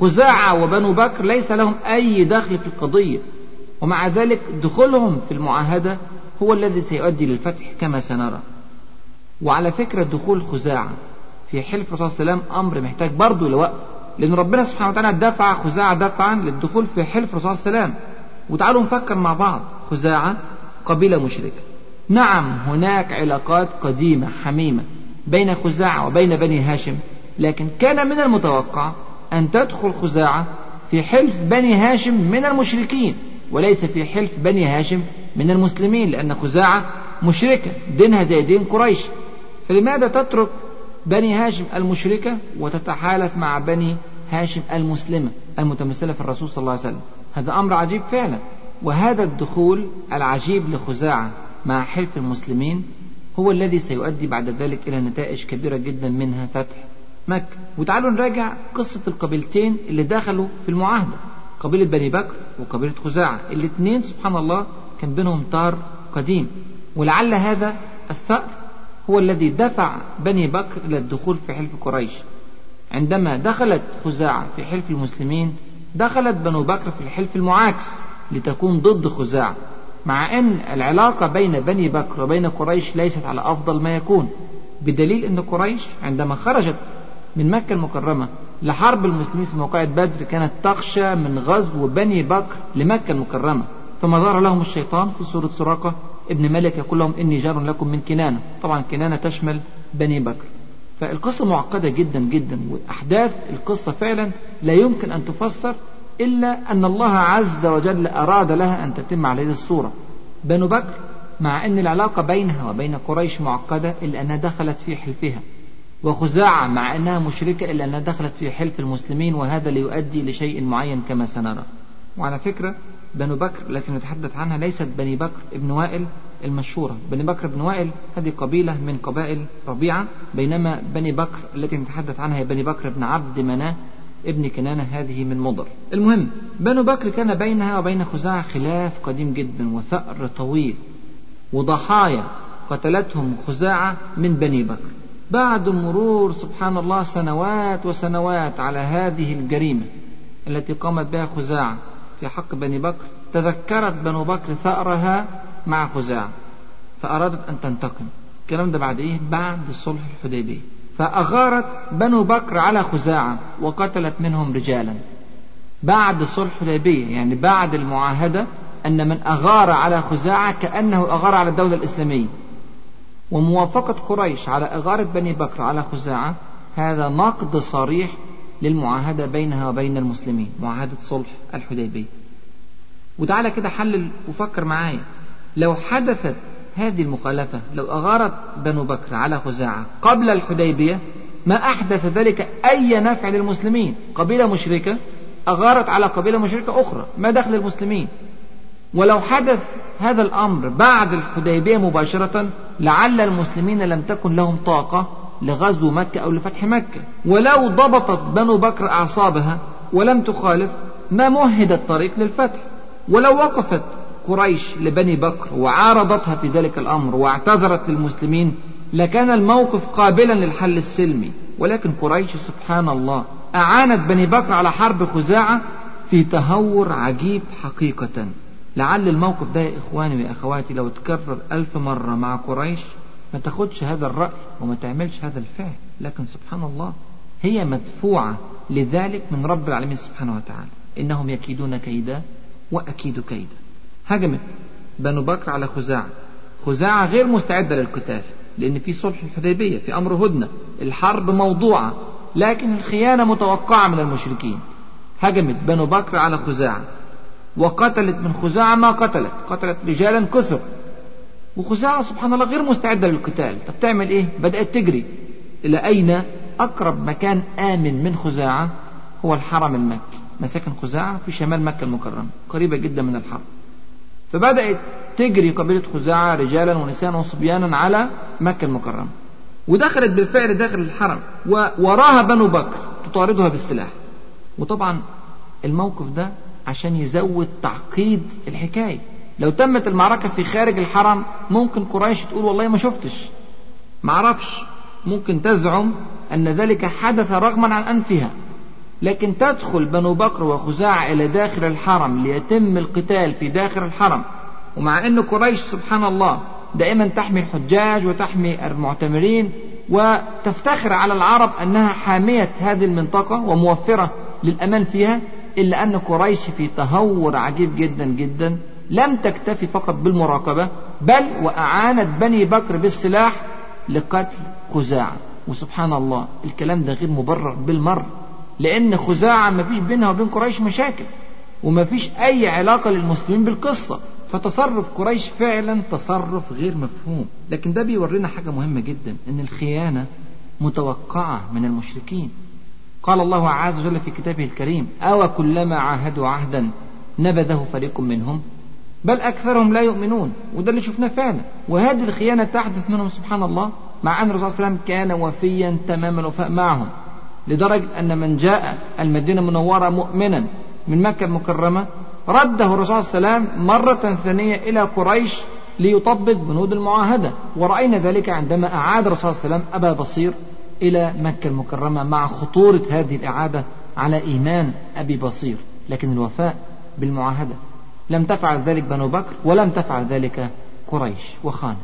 خزاعة وبنو بكر ليس لهم أي دخل في القضية. ومع ذلك دخولهم في المعاهدة هو الذي سيؤدي للفتح كما سنرى. وعلى فكرة دخول خزاعة في حلف الرسول صلى الله عليه وسلم أمر محتاج برضه لوقف. لأن ربنا سبحانه وتعالى دفع خزاعة دفعا للدخول في حلف الرسول صلى الله عليه وسلم. وتعالوا نفكر مع بعض. خزاعة قبيلة مشركة. نعم هناك علاقات قديمة حميمة بين خزاعة وبين بني هاشم لكن كان من المتوقع أن تدخل خزاعة في حلف بني هاشم من المشركين وليس في حلف بني هاشم من المسلمين لأن خزاعة مشركة دينها زي دين قريش. فلماذا تترك بني هاشم المشركة وتتحالف مع بني هاشم المسلمة المتمثلة في الرسول صلى الله عليه وسلم. هذا أمر عجيب فعلا. وهذا الدخول العجيب لخزاعة مع حلف المسلمين هو الذي سيؤدي بعد ذلك إلى نتائج كبيرة جدا منها فتح مكة. وتعالوا نراجع قصة القبيلتين اللي دخلوا في المعاهدة. قبيلة بني بكر وقبيلة خزاعة. الاثنين سبحان الله كان بينهم طار قديم. ولعل هذا الثأر هو الذي دفع بني بكر إلى الدخول في حلف قريش. عندما دخلت خزاعة في حلف المسلمين دخلت بنو بكر في الحلف المعاكس لتكون ضد خزاعة مع أن العلاقة بين بني بكر وبين قريش ليست على أفضل ما يكون. بدليل أن قريش عندما خرجت من مكة المكرمة لحرب المسلمين في موقعة بدر كانت تخشى من غزو بني بكر لمكة المكرمة. فما ظهر لهم الشيطان في سورة سراقة؟ ابن ملك يقول لهم إني جار لكم من كنانة. طبعا كنانة تشمل بني بكر. فالقصة معقدة جدا جدا وأحداث القصة فعلا لا يمكن أن تفسر إلا أن الله عز وجل أراد لها أن تتم على هذه الصورة. بنو بكر مع أن العلاقة بينها وبين قريش معقدة إلا أنها دخلت في حلفها. وخزاعة مع أنها مشركة إلا أنها دخلت في حلف المسلمين وهذا ليؤدي لشيء معين كما سنرى. وعلى فكرة بنو بكر التي نتحدث عنها ليست بني بكر ابن وائل المشهورة. بني بكر بن وائل هذه قبيلة من قبائل ربيعة بينما بني بكر التي نتحدث عنها هي بني بكر بن عبد مناه ابن كنانة هذه من مضر. المهم بنو بكر كان بينها وبين خزاعة خلاف قديم جدا وثأر طويل وضحايا قتلتهم خزاعة من بني بكر. بعد مرور سبحان الله سنوات وسنوات على هذه الجريمة التي قامت بها خزاعة في حق بني بكر تذكرت بنو بكر ثأرها مع خزاعة فأرادت أن تنتقم. الكلام ده بعد إيه؟ بعد صلح الحديبية. فأغارت بنو بكر على خزاعة وقتلت منهم رجالا. بعد صلح الحديبية يعني بعد المعاهدة أن من أغار على خزاعة كأنه أغار على الدولة الإسلامية. وموافقة قريش على إغارة بني بكر على خزاعة هذا نقد صريح للمعاهدة بينها وبين المسلمين معاهدة صلح الحديبية. وتعالى كده حلل وفكر معايا. لو حدثت هذه المخالفة لو أغارت بنو بكر على خزاعة قبل الحديبية ما أحدث ذلك أي نفع للمسلمين؟ قبيلة مشركة أغارت على قبيلة مشركة أخرى ما دخل المسلمين. ولو حدث هذا الأمر بعد الحديبية مباشرة لعل المسلمين لم تكن لهم طاقة لغزو مكة أو لفتح مكة. ولو ضبطت بنو بكر أعصابها ولم تخالف ما مهد الطريق للفتح. ولو وقفت قريش لبني بكر وعارضتها في ذلك الأمر واعتذرت للمسلمين لكان الموقف قابلا للحل السلمي. ولكن قريش سبحان الله أعانت بني بكر على حرب خزاعة في تهور عجيب حقيقة. لعل الموقف ده يا إخواني وأخواتي لو تكرر ألف مرة مع قريش ما تاخدش هذا الرأي وما تعملش هذا الفعل. لكن سبحان الله هي مدفوعة لذلك من رب العالمين سبحانه وتعالى. إنهم يكيدون كيدا وأكيد كيدا. هجمت بنو بكر على خزاعة. خزاعة غير مستعدة للقتال لأن في صلح الحديبية في أمر هدنة. الحرب موضوعة لكن الخيانة متوقعة من المشركين. هجمت بنو بكر على خزاعة. وقتلت من خزاعة ما قتلت. قتلت رجالا كثر. وخزاعة سبحان الله غير مستعدة للقتال. طب تعمل إيه؟ بدأت تجري. إلى أين؟ أقرب مكان آمن من خزاعة هو الحرم المكي. مساكن خزاعة في شمال مكة المكرمة قريبة جدا من الحرم. فبدأت تجري قبيلة خزاعة رجالا ونساء وصبيانا على مكة المكرمة. ودخلت بالفعل داخل الحرم ووراها بنو بكر تطاردها بالسلاح. وطبعا الموقف ده عشان يزود تعقيد الحكاية. لو تمت المعركة في خارج الحرم ممكن قريش تقول والله ما شفتش. معرفش ممكن تزعم أن ذلك حدث رغما عن أنفها. لكن تدخل بنو بكر وخزاعة إلى داخل الحرم ليتم القتال في داخل الحرم. ومع أن قريش سبحان الله دائما تحمي الحجاج وتحمي المعتمرين وتفتخر على العرب أنها حامية هذه المنطقة وموفرة للأمان فيها إلا أن قريش في تهور عجيب جدا جدا. لم تكتفي فقط بالمراقبة بل وأعانت بني بكر بالسلاح لقتل خزاعة. وسبحان الله الكلام ده غير مبرر بالمر لأن خزاعة ما فيش بينها وبين قريش مشاكل وما فيش أي علاقة للمسلمين بالقصة. فتصرف قريش فعلا تصرف غير مفهوم. لكن ده بيورينا حاجة مهمة جدا إن الخيانة متوقعة من المشركين. قال الله عز وجل في كتابه الكريم أو كلما عاهدوا عهدا نبذه فريق منهم بل أكثرهم لا يؤمنون. وده اللي شفناه فعلا. وهذه الخيانة تحدث منهم سبحان الله مع أن الرسول صلى الله عليه وسلم كان وفيا تمام الوفاء معهم. لدرجة أن من جاء المدينة المنورة مؤمنا من مكة المكرمة رده الرسول صلى الله عليه وسلم مرة ثانية إلى قريش ليطبق بنود المعاهدة. ورأينا ذلك عندما أعاد الرسول صلى الله عليه وسلم أبا بصير إلى مكة المكرمة مع خطورة هذه الإعادة على إيمان أبي بصير. لكن الوفاء بالمعاهدة لم تفعل ذلك بنو بكر ولم تفعل ذلك قريش وخانت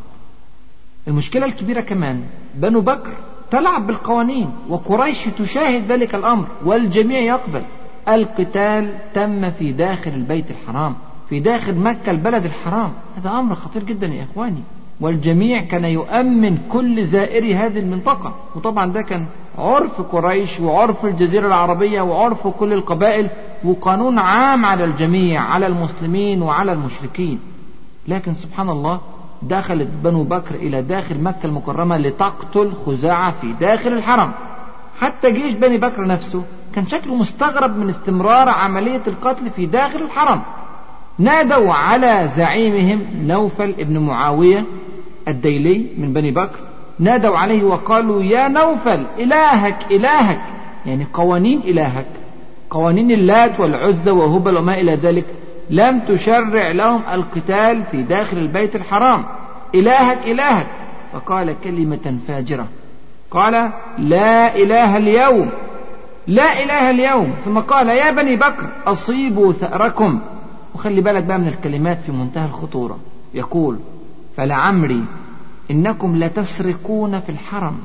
المشكلة الكبيرة كمان بنو بكر تلعب بالقوانين وقريش تشاهد ذلك الأمر والجميع يقبل. القتال تم في داخل البيت الحرام في داخل مكة البلد الحرام. هذا أمر خطير جدا يا إخواني. والجميع كان يؤمن كل زائري هذه المنطقة. وطبعا ده كان عرف قريش وعرف الجزيرة العربية وعرف كل القبائل وقانون عام على الجميع على المسلمين وعلى المشركين. لكن سبحان الله دخلت بنو بكر إلى داخل مكة المكرمة لتقتل خزاعة في داخل الحرم. حتى جيش بني بكر نفسه كان شكله مستغرب من استمرار عملية القتل في داخل الحرم. نادوا على زعيمهم نوفل ابن معاوية الديلي من بني بكر نادوا عليه وقالوا يا نوفل إلهك إلهك. يعني قوانين إلهك. قوانين اللات والعزى وهبل وما إلى ذلك. لم تشرع لهم القتال في داخل البيت الحرام. إلهك إلهك. فقال كلمة فاجرة. قال لا إله اليوم. لا إله اليوم. ثم قال يا بني بكر أصيبوا ثأركم. وخلي بالك بقى من الكلمات في منتهى الخطورة. يقول فلعمري إنكم لتسرقون في الحرم.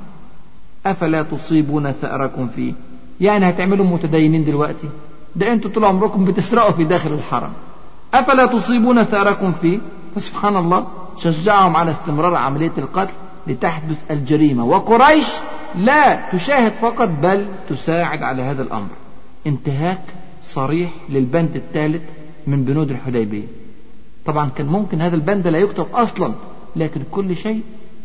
أفلا تصيبون ثأركم فيه؟ يعني هتعملوا متدينين دلوقتي؟ ده أنتوا طول عمركم بتسرقوا في داخل الحرم. أفلا تصيبون ثأركم فيه؟ فسبحان الله شجعهم على استمرار عملية القتل لتحدث الجريمة. وقريش لا تشاهد فقط بل تساعد على هذا الأمر. انتهاك صريح للبند الثالث من بنود الحديبية. طبعا كان ممكن هذا البند لا يكتب أصلا لكن كل شيء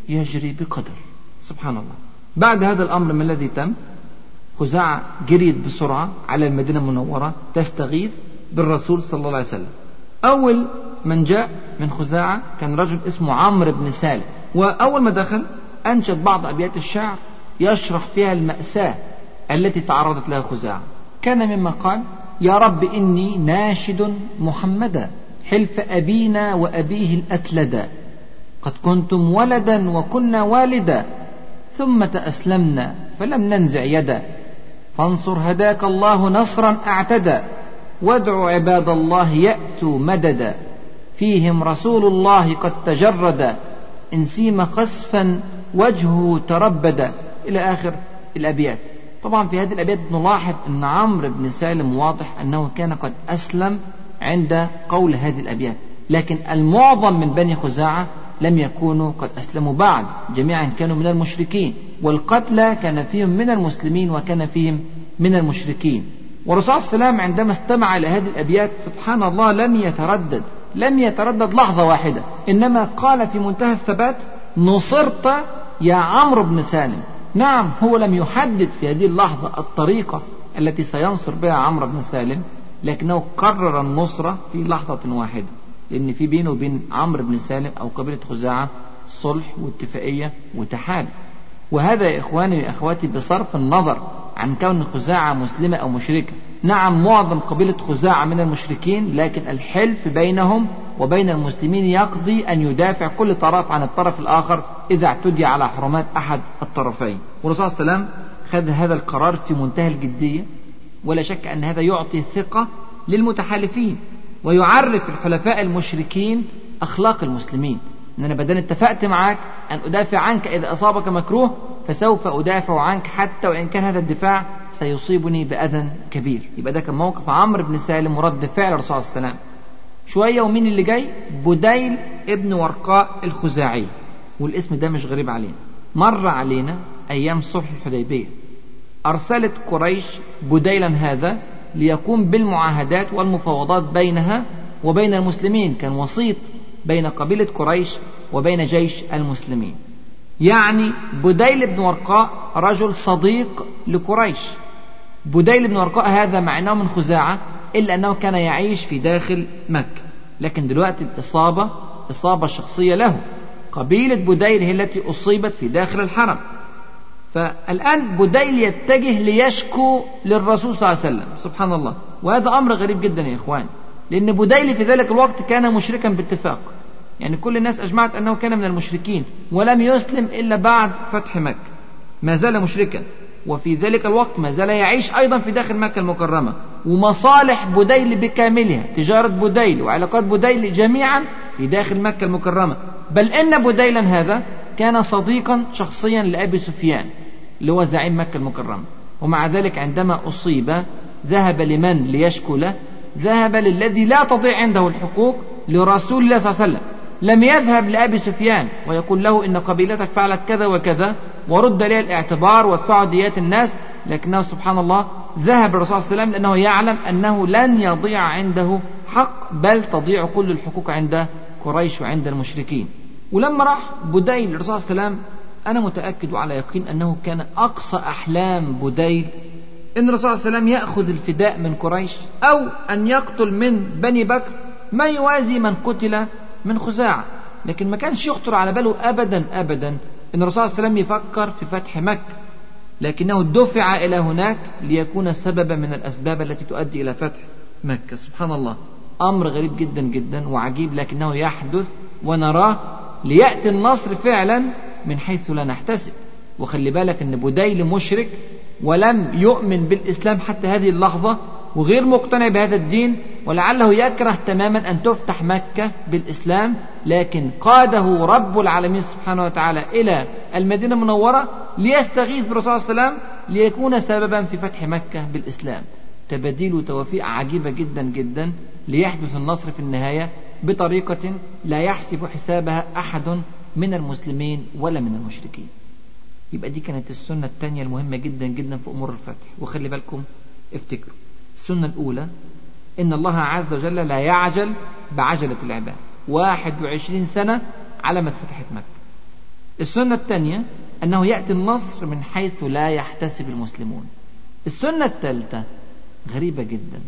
يجري بقدر. سبحان الله. بعد هذا الأمر ما الذي تم؟ خزاعة جريت بسرعة على المدينة المنورة تستغيث بالرسول صلى الله عليه وسلم. أول من جاء من خزاعة كان رجل اسمه عمرو بن سالم. وأول ما دخل أنشد بعض أبيات الشعر يشرح فيها المأساة التي تعرضت لها خزاعة. كان مما قال يا رب إني ناشد محمدا حلف أبينا وأبيه الأتلدا قد كنتم ولدا وكنا والدا ثم تأسلمنا فلم ننزع يدا. فانصر هداك الله نصرا اعتدى وادع عباد الله يأتوا مددا. فيهم رسول الله قد تجرد إن سيم خسفا وجهه تربد إلى آخر الأبيات. طبعا في هذه الأبيات نلاحظ أن عمرو بن سالم واضح أنه كان قد أسلم عند قول هذه الأبيات. لكن المعظم من بني خزاعة لم يكونوا قد أسلموا بعد جميعا كانوا من المشركين. والقتلى كان فيهم من المسلمين وكان فيهم من المشركين. والرسول صلى الله عليه وسلم عندما استمع إلى هذه الأبيات سبحان الله لم يتردد لم يتردد لحظة واحدة. إنما قال في منتهى الثبات نصرت يا عمرو بن سالم. نعم هو لم يحدد في هذه اللحظة الطريقة التي سينصر بها عمرو بن سالم لكنه قرر النصرة في لحظة واحدة. لأن في بينه وبين عمرو بن سالم أو قبيلة خزاعة صلح واتفاقية وتحالف وهذا يا إخواني وأخواتي بصرف النظر عن كون خزاعة مسلمة أو مشركة. نعم معظم قبيلة خزاعة من المشركين لكن الحلف بينهم وبين المسلمين يقضي أن يدافع كل طرف عن الطرف الآخر إذا اعتدي على حرمات أحد الطرفين. والرسول صلى الله عليه وسلم خذ هذا القرار في منتهى الجدية. ولا شك أن هذا يعطي ثقة للمتحالفين. ويعرف الحلفاء المشركين أخلاق المسلمين. ان أنا بدل اتفقت معك أن أدافع عنك إذا أصابك مكروه فسوف أدافع عنك حتى وإن كان هذا الدفاع سيصيبني بأذى كبير. يبقى ده كان موقف عمرو بن سالم ورد فعل الرسول صلى الله عليه وسلم. شوية ومين اللي جاي؟ بديل ابن ورقاء الخزاعي. والاسم ده مش غريب علينا. مر علينا أيام صلح الحديبية. أرسلت قريش بديلا هذا ليقوم بالمعاهدات والمفاوضات بينها وبين المسلمين كان وسيط بين قبيلة قريش وبين جيش المسلمين. يعني بديل بن ورقاء رجل صديق لقريش. بديل بن ورقاء هذا مع أنه من خزاعة إلا أنه كان يعيش في داخل مكة. لكن دلوقتي الإصابة إصابة شخصية له. قبيلة بديل هي التي أصيبت في داخل الحرم. فالآن بديل يتجه ليشكو للرسول صلى الله عليه وسلم. سبحان الله. وهذا أمر غريب جدا يا إخوان. لأن بديل في ذلك الوقت كان مشركا باتفاق. يعني كل الناس أجمعت أنه كان من المشركين ولم يسلم إلا بعد فتح مكة. ما زال مشركا. وفي ذلك الوقت ما زال يعيش أيضا في داخل مكة المكرمة. ومصالح بديل بكاملها تجارة بديل وعلاقات بديل جميعا في داخل مكة المكرمة. بل إن بديلا هذا كان صديقا شخصيا لأبي سفيان. اللي هو زعيم مكة المكرمة. ومع ذلك عندما أصيب ذهب لمن ليشكو له ذهب للذي لا تضيع عنده الحقوق لرسول الله صلى الله عليه وسلم. لم يذهب لأبي سفيان ويقول له إن قبيلتك فعلت كذا وكذا ورد لي الاعتبار وادفعوا ديات الناس لكنه سبحان الله ذهب الرسول صلى الله عليه وسلم لأنه يعلم أنه لن يضيع عنده حق بل تضيع كل الحقوق عند قريش وعند المشركين. ولما راح بديل الرسول صلى الله عليه وسلم أنا متأكد وعلى يقين أنه كان أقصى أحلام بديل إن الرسول صلى الله عليه وسلم يأخذ الفداء من قريش أو أن يقتل من بني بكر ما يوازي من قتل من خزاعة. لكن ما كانش يخطر على باله أبدا أبدا أن الرسول صلى الله عليه وسلم يفكر في فتح مكة. لكنه دفع إلى هناك ليكون سببا من الأسباب التي تؤدي إلى فتح مكة. سبحان الله. أمر غريب جدا جدا وعجيب لكنه يحدث ونراه ليأتي النصر فعلا من حيث لا نحتسب. وخلي بالك إن بديل مشرك ولم يؤمن بالإسلام حتى هذه اللحظة وغير مقتنع بهذا الدين ولعله يكره تماما أن تفتح مكة بالإسلام لكن قاده رب العالمين سبحانه وتعالى إلى المدينة المنورة ليستغيث بالرسول صلى الله عليه وسلم ليكون سببا في فتح مكة بالإسلام. تباديل وتوافيق عجيبة جدا جدا ليحدث النصر في النهاية بطريقة لا يحسب حسابها أحد من المسلمين ولا من المشركين. يبقى دي كانت السنة الثانية المهمة جدا جدا في أمور الفتح. وخلي بالكم افتكروا. السنة الأولى إن الله عز وجل لا يعجل بعجلة العباد. واحد وعشرين سنة على ما فتحت مكة. السنة الثانية أنه يأتي النصر من حيث لا يحتسب المسلمون. السنة الثالثة غريبة جدا.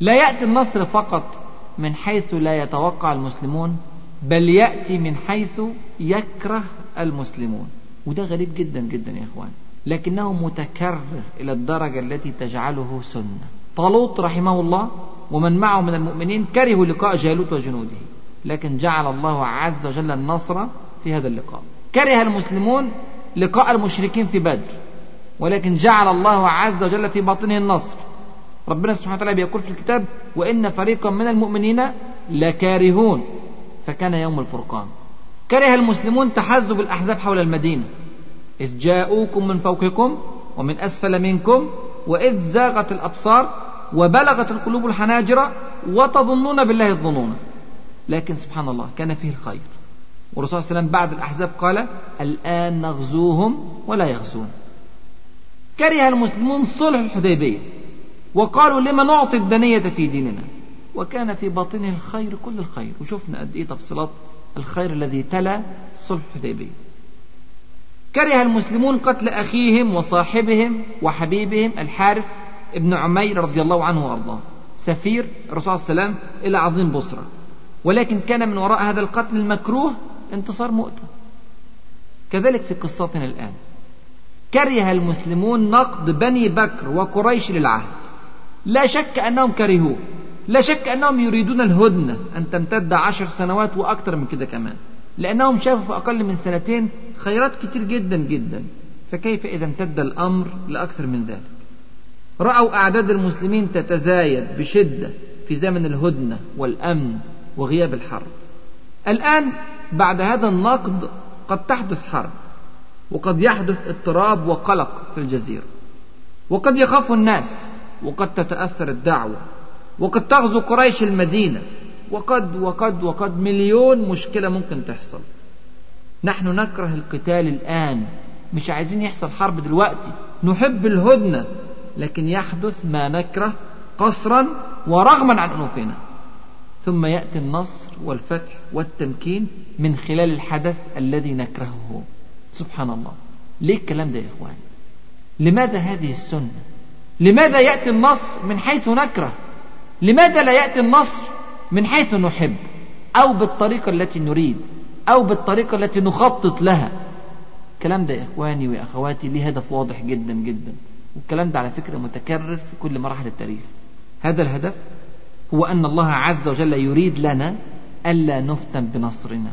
لا يأتي النصر فقط من حيث لا يتوقع المسلمون بل يأتي من حيث يكره المسلمون. وده غريب جدا جدا يا إخوان. لكنه متكرر إلى الدرجة التي تجعله سنة. طالوت رحمه الله ومن معه من المؤمنين كرهوا لقاء جالوت وجنوده. لكن جعل الله عز وجل النصر في هذا اللقاء. كره المسلمون لقاء المشركين في بدر. ولكن جعل الله عز وجل في باطنه النصر. ربنا سبحانه وتعالى بيقول في الكتاب وإن فريقا من المؤمنين لكارهون فكان يوم الفرقان. كره المسلمون تحزب الأحزاب حول المدينة. إذ جاءوكم من فوقكم ومن أسفل منكم وإذ زاغت الأبصار وبلغت القلوب الحناجر وتظنون بالله الظنون. لكن سبحان الله كان فيه الخير. والرسول صلى الله عليه وسلم بعد الأحزاب قال الآن نغزوهم ولا يغزون. كره المسلمون صلح الحديبية وقالوا لما نعطي الدنية في ديننا؟ وكان في باطنه الخير كل الخير. وشفنا قد إيه تفصيلات الخير الذي تلا صلح الحديبية كره المسلمون قتل أخيهم وصاحبهم وحبيبهم الحارث ابن عمير رضي الله عنه وأرضاه. سفير الرسول صلى الله عليه وسلم إلى عظيم بصرة. ولكن كان من وراء هذا القتل المكروه انتصار مؤتة كذلك في قصتنا الآن. كره المسلمون نقد بني بكر وقريش للعهد. لا شك أنهم كرهوه. لا شك أنهم يريدون الهدنة أن تمتد عشر سنوات وأكثر من كده كمان. لأنهم شافوا في أقل من سنتين خيرات كتير جدا جدا. فكيف إذا امتد الأمر لأكثر من ذلك؟ رأوا أعداد المسلمين تتزايد بشدة في زمن الهدنة والأمن وغياب الحرب. الآن بعد هذا النقد قد تحدث حرب وقد يحدث اضطراب وقلق في الجزيرة وقد يخاف الناس وقد تتأثر الدعوة. وقد تغزو قريش المدينة. وقد وقد وقد مليون مشكلة ممكن تحصل. نحن نكره القتال الآن. مش عايزين يحصل حرب دلوقتي. نحب الهدنة لكن يحدث ما نكره قصرا ورغما عن أنوفنا. ثم يأتي النصر والفتح والتمكين من خلال الحدث الذي نكرهه. سبحان الله. ليه الكلام ده يا إخواني؟ لماذا هذه السنة؟ لماذا يأتي النصر من حيث نكره؟ لماذا لا يأتي النصر من حيث نحب؟ أو بالطريقة التي نريد أو بالطريقة التي نخطط لها. الكلام ده إخواني وأخواتي ليه هدف واضح جدا جدا. والكلام ده على فكرة متكرر في كل مراحل التاريخ. هذا الهدف هو أن الله عز وجل يريد لنا ألا نفتن بنصرنا.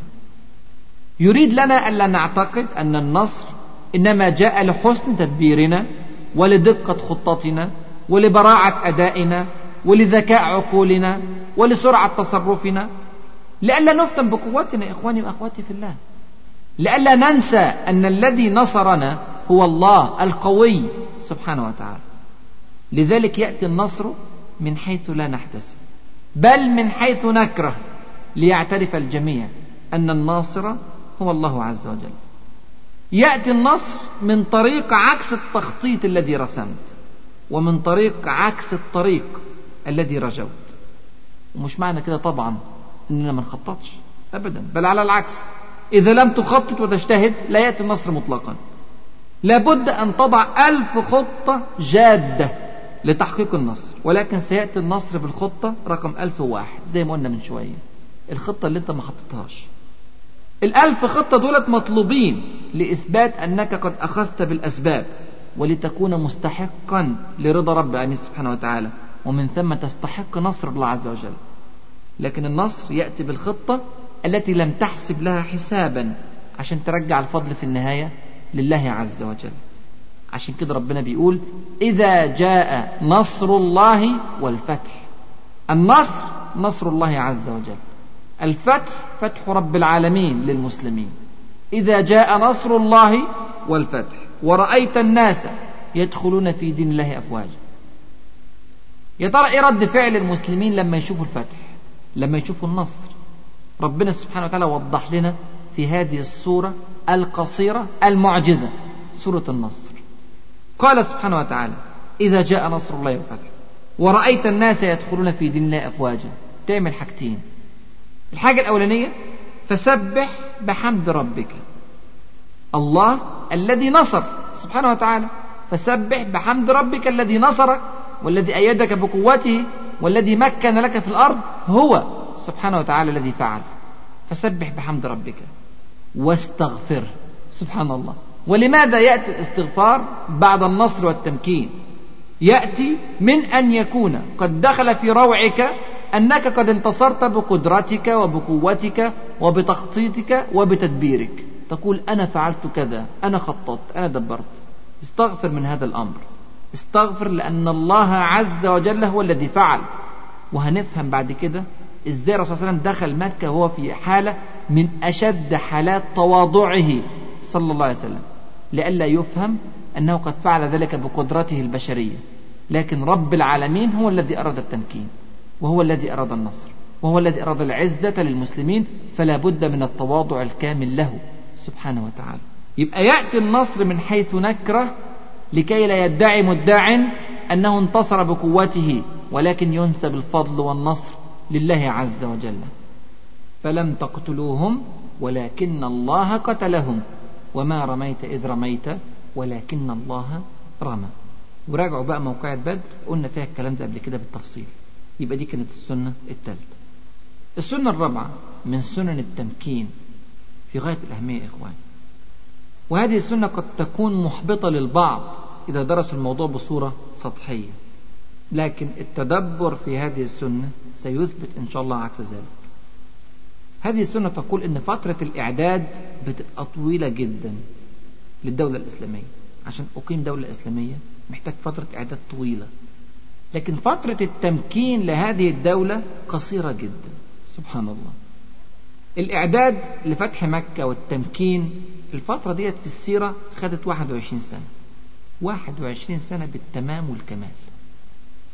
يريد لنا ألا نعتقد أن النصر إنما جاء لحسن تدبيرنا ولدقة خطتنا ولبراعة أدائنا ولذكاء عقولنا ولسرعة تصرفنا. لئلا نفتن بقوتنا إخواني وأخواتي في الله. لئلا ننسى أن الذي نصرنا هو الله القوي سبحانه وتعالى. لذلك يأتي النصر من حيث لا نحتسب بل من حيث نكره ليعترف الجميع أن الناصر هو الله عز وجل. يأتي النصر من طريق عكس التخطيط الذي رسمت ومن طريق عكس الطريق الذي رجوت. ومش معنى كده طبعا إننا ما نخططش. ابدا. بل على العكس. إذا لم تخطط وتجتهد لا يأتي النصر مطلقا. لابد أن تضع ألف خطة جادة لتحقيق النصر. ولكن سيأتي النصر بالخطه رقم ألف واحد زي ما قلنا من شوية. الخطة اللي أنت ما حطيتهاش الألف خطة دولت مطلوبين لإثبات أنك قد أخذت بالأسباب ولتكون مستحقا لرضا رب العالمين سبحانه وتعالى. ومن ثم تستحق نصر الله عز وجل. لكن النصر يأتي بالخطة التي لم تحسب لها حسابا عشان ترجع الفضل في النهاية لله عز وجل. عشان كده ربنا بيقول إذا جاء نصر الله والفتح. النصر نصر الله عز وجل. الفتح فتح رب العالمين للمسلمين. إذا جاء نصر الله والفتح. ورأيت الناس يدخلون في دين الله أفواجا. يا ترى إيه رد فعل المسلمين لما يشوفوا الفتح؟ لما يشوفوا النصر. ربنا سبحانه وتعالى وضح لنا في هذه السورة القصيرة المعجزة سورة النصر. قال سبحانه وتعالى إذا جاء نصر الله والفتح ورأيت الناس يدخلون في دين الله أفواجا. تعمل حاجتين. الحاجة الأولانية فسبح بحمد ربك. الله الذي نصر. سبحانه وتعالى فسبح بحمد ربك الذي نصرك. والذي أيدك بقوته والذي مكن لك في الأرض هو سبحانه وتعالى الذي فعل. فسبح بحمد ربك واستغفر سبحان الله. ولماذا يأتي الاستغفار بعد النصر والتمكين؟ يأتي من أن يكون قد دخل في روعك أنك قد انتصرت بقدرتك وبقوتك وبتخطيطك وبتدبيرك. تقول أنا فعلت كذا أنا خططت أنا دبرت. استغفر من هذا الأمر. استغفر لأن الله عز وجل هو الذي فعل. وهنفهم بعد كده إزاي الرسول صلى الله عليه وسلم دخل مكة وهو في حالة من أشد حالات تواضعه صلى الله عليه وسلم. لئلا يفهم أنه قد فعل ذلك بقدرته البشرية. لكن رب العالمين هو الذي أراد التمكين وهو الذي أراد النصر وهو الذي أراد العزة للمسلمين فلا بد من التواضع الكامل له سبحانه وتعالى. يبقى يأتي النصر من حيث نكرة لكي لا يدعي مدع أنه انتصر بقوته ولكن ينسب الفضل والنصر لله عز وجل. فلم تقتلوهم ولكن الله قتلهم. وما رميت إذ رميت ولكن الله رمى. وراجعوا بقى موقعة بدر قلنا فيها الكلام ده قبل كده بالتفصيل. يبقى دي كانت السنة الثالثة السنة الرابعة من سنن التمكين في غاية الأهمية يا إخوان وهذه السنة قد تكون محبطة للبعض إذا درسوا الموضوع بصورة سطحية. لكن التدبر في هذه السنة سيثبت إن شاء الله عكس ذلك. هذه السنة تقول إن فترة الإعداد بتبقى طويلة جدا للدولة الإسلامية. عشان أقيم دولة إسلامية محتاج فترة إعداد طويلة. لكن فترة التمكين لهذه الدولة قصيرة جدا. سبحان الله. الإعداد لفتح مكة والتمكين الفترة ديت في السيرة خدت 21 سنة. 21 سنة بالتمام والكمال.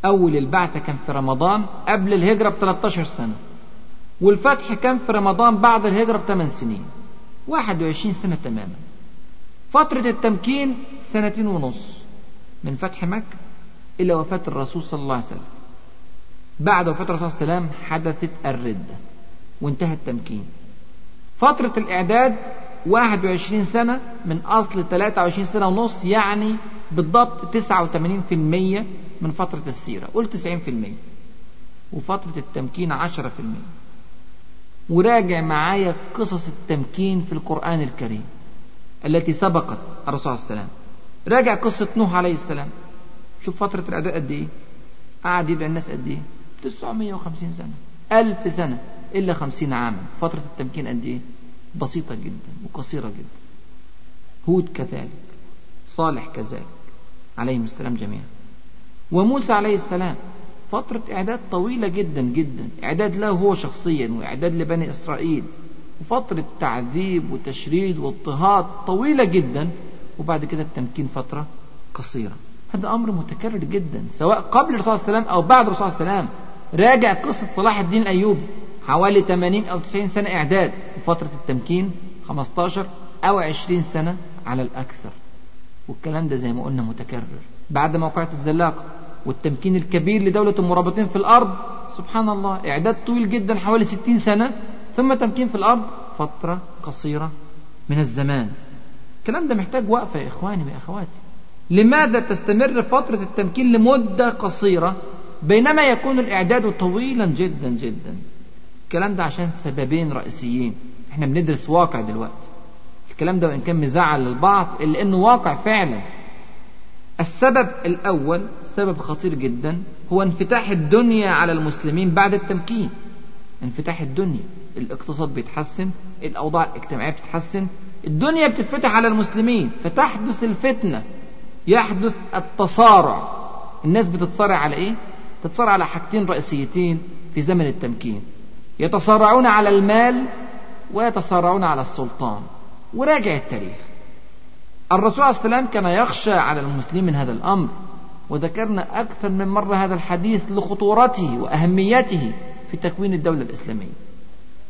أول البعثة كان في رمضان قبل الهجرة ب 13 سنة. والفتح كان في رمضان بعد الهجرة ب 8 سنين 21 سنة تماما. فترة التمكين سنتين ونص من فتح مكة إلى وفاة الرسول صلى الله عليه وسلم. بعد وفاة الرسول صلى الله عليه وسلم حدثت الردة. وانتهى التمكين. فترة الإعداد 21 سنة من أصل 23 سنة ونص يعني بالضبط 89% من فترة السيرة. قول 90% وفترة التمكين 10% وراجع معايا قصص التمكين في القرآن الكريم التي سبقت الرسول عليه وسلم. راجع قصة نوح عليه السلام. شوف فترة الإعداد قد إيه؟ قعد يدعي الناس قد إيه؟ 950 سنة. ألف سنة. إلا 50 عاما. فترة التمكين قد إيه؟ بسيطة جدا وقصيرة جدا. هود كذلك صالح كذلك عليهم السلام جميعا. وموسى عليه السلام فترة إعداد طويلة جدا جدا. إعداد له هو شخصيا وإعداد لبني إسرائيل. وفترة تعذيب وتشريد واضطهاد طويلة جدا. وبعد كده التمكين فترة قصيرة. هذا أمر متكرر جدا سواء قبل الرسول صلى الله عليه وسلم أو بعد الرسول صلى الله عليه وسلم. راجع قصة صلاح الدين الأيوبي. حوالي 80 أو 90 سنة إعداد وفترة التمكين 15 أو 20 سنة على الأكثر. والكلام ده زي ما قلنا متكرر. بعد موقعة الزلاقة والتمكين الكبير لدولة المرابطين في الأرض سبحان الله إعداد طويل جدا حوالي 60 سنة. ثم تمكين في الأرض فترة قصيرة من الزمان. الكلام ده محتاج وقفة يا إخواني وأخواتي لماذا تستمر فترة التمكين لمدة قصيرة؟ بينما يكون الإعداد طويلا جدا جدا. الكلام ده عشان سببين رئيسيين. إحنا بندرس واقع دلوقتي. الكلام ده وإن كان مزعل للبعض إلا إنه واقع فعلا. السبب الأول سبب خطير جدا هو انفتاح الدنيا على المسلمين بعد التمكين. انفتاح الدنيا. الاقتصاد بيتحسن الأوضاع الاجتماعية بتتحسن الدنيا بتتفتح على المسلمين. فتحدث الفتنة. يحدث التصارع. الناس بتتصارع على إيه؟ تتصارع على حاجتين رئيسيتين في زمن التمكين. يتصارعون على المال ويتصارعون على السلطان. وراجع التاريخ. الرسول عليه السلام كان يخشى على المسلمين من هذا الأمر وذكرنا أكثر من مرة هذا الحديث لخطورته وأهميته في تكوين الدولة الإسلامية.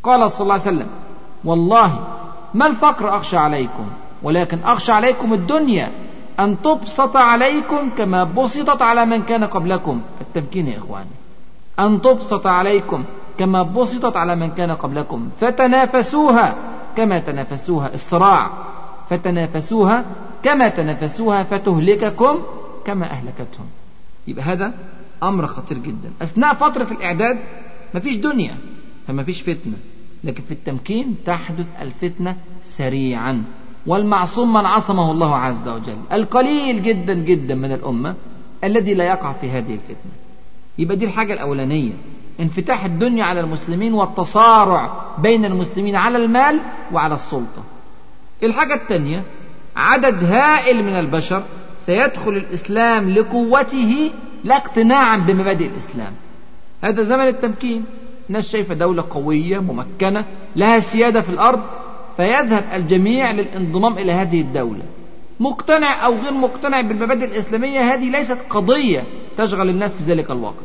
قال صلى الله عليه وسلم والله ما الفقر أخشى عليكم ولكن أخشى عليكم الدنيا أن تبسط عليكم كما بسطت على من كان قبلكم. التمكين يا إخواني. أن تبسط عليكم كما بسطت على من كان قبلكم. فتنافسوها كما تنافسوها. الصراع فتنافسوها كما تنافسوها فتهلككم كما أهلكتهم. يبقى هذا أمر خطير جدا. أثناء فترة الإعداد مفيش دنيا فما فيش فتنة. لكن في التمكين تحدث الفتنة سريعا. والمعصوم من عصمه الله عز وجل. القليل جدا جدا من الأمة الذي لا يقع في هذه الفتنة. يبقى دي الحاجة الأولانية. انفتاح الدنيا على المسلمين والتصارع بين المسلمين على المال وعلى السلطة. الحاجة الثانية عدد هائل من البشر سيدخل الإسلام لقوته لا اقتناعا بمبادئ الإسلام. هذا زمن التمكين. الناس شايفة دولة قوية ممكنة لها سيادة في الأرض فيذهب الجميع للانضمام إلى هذه الدولة. مقتنع أو غير مقتنع بالمبادئ الإسلامية هذه ليست قضية تشغل الناس في ذلك الوقت.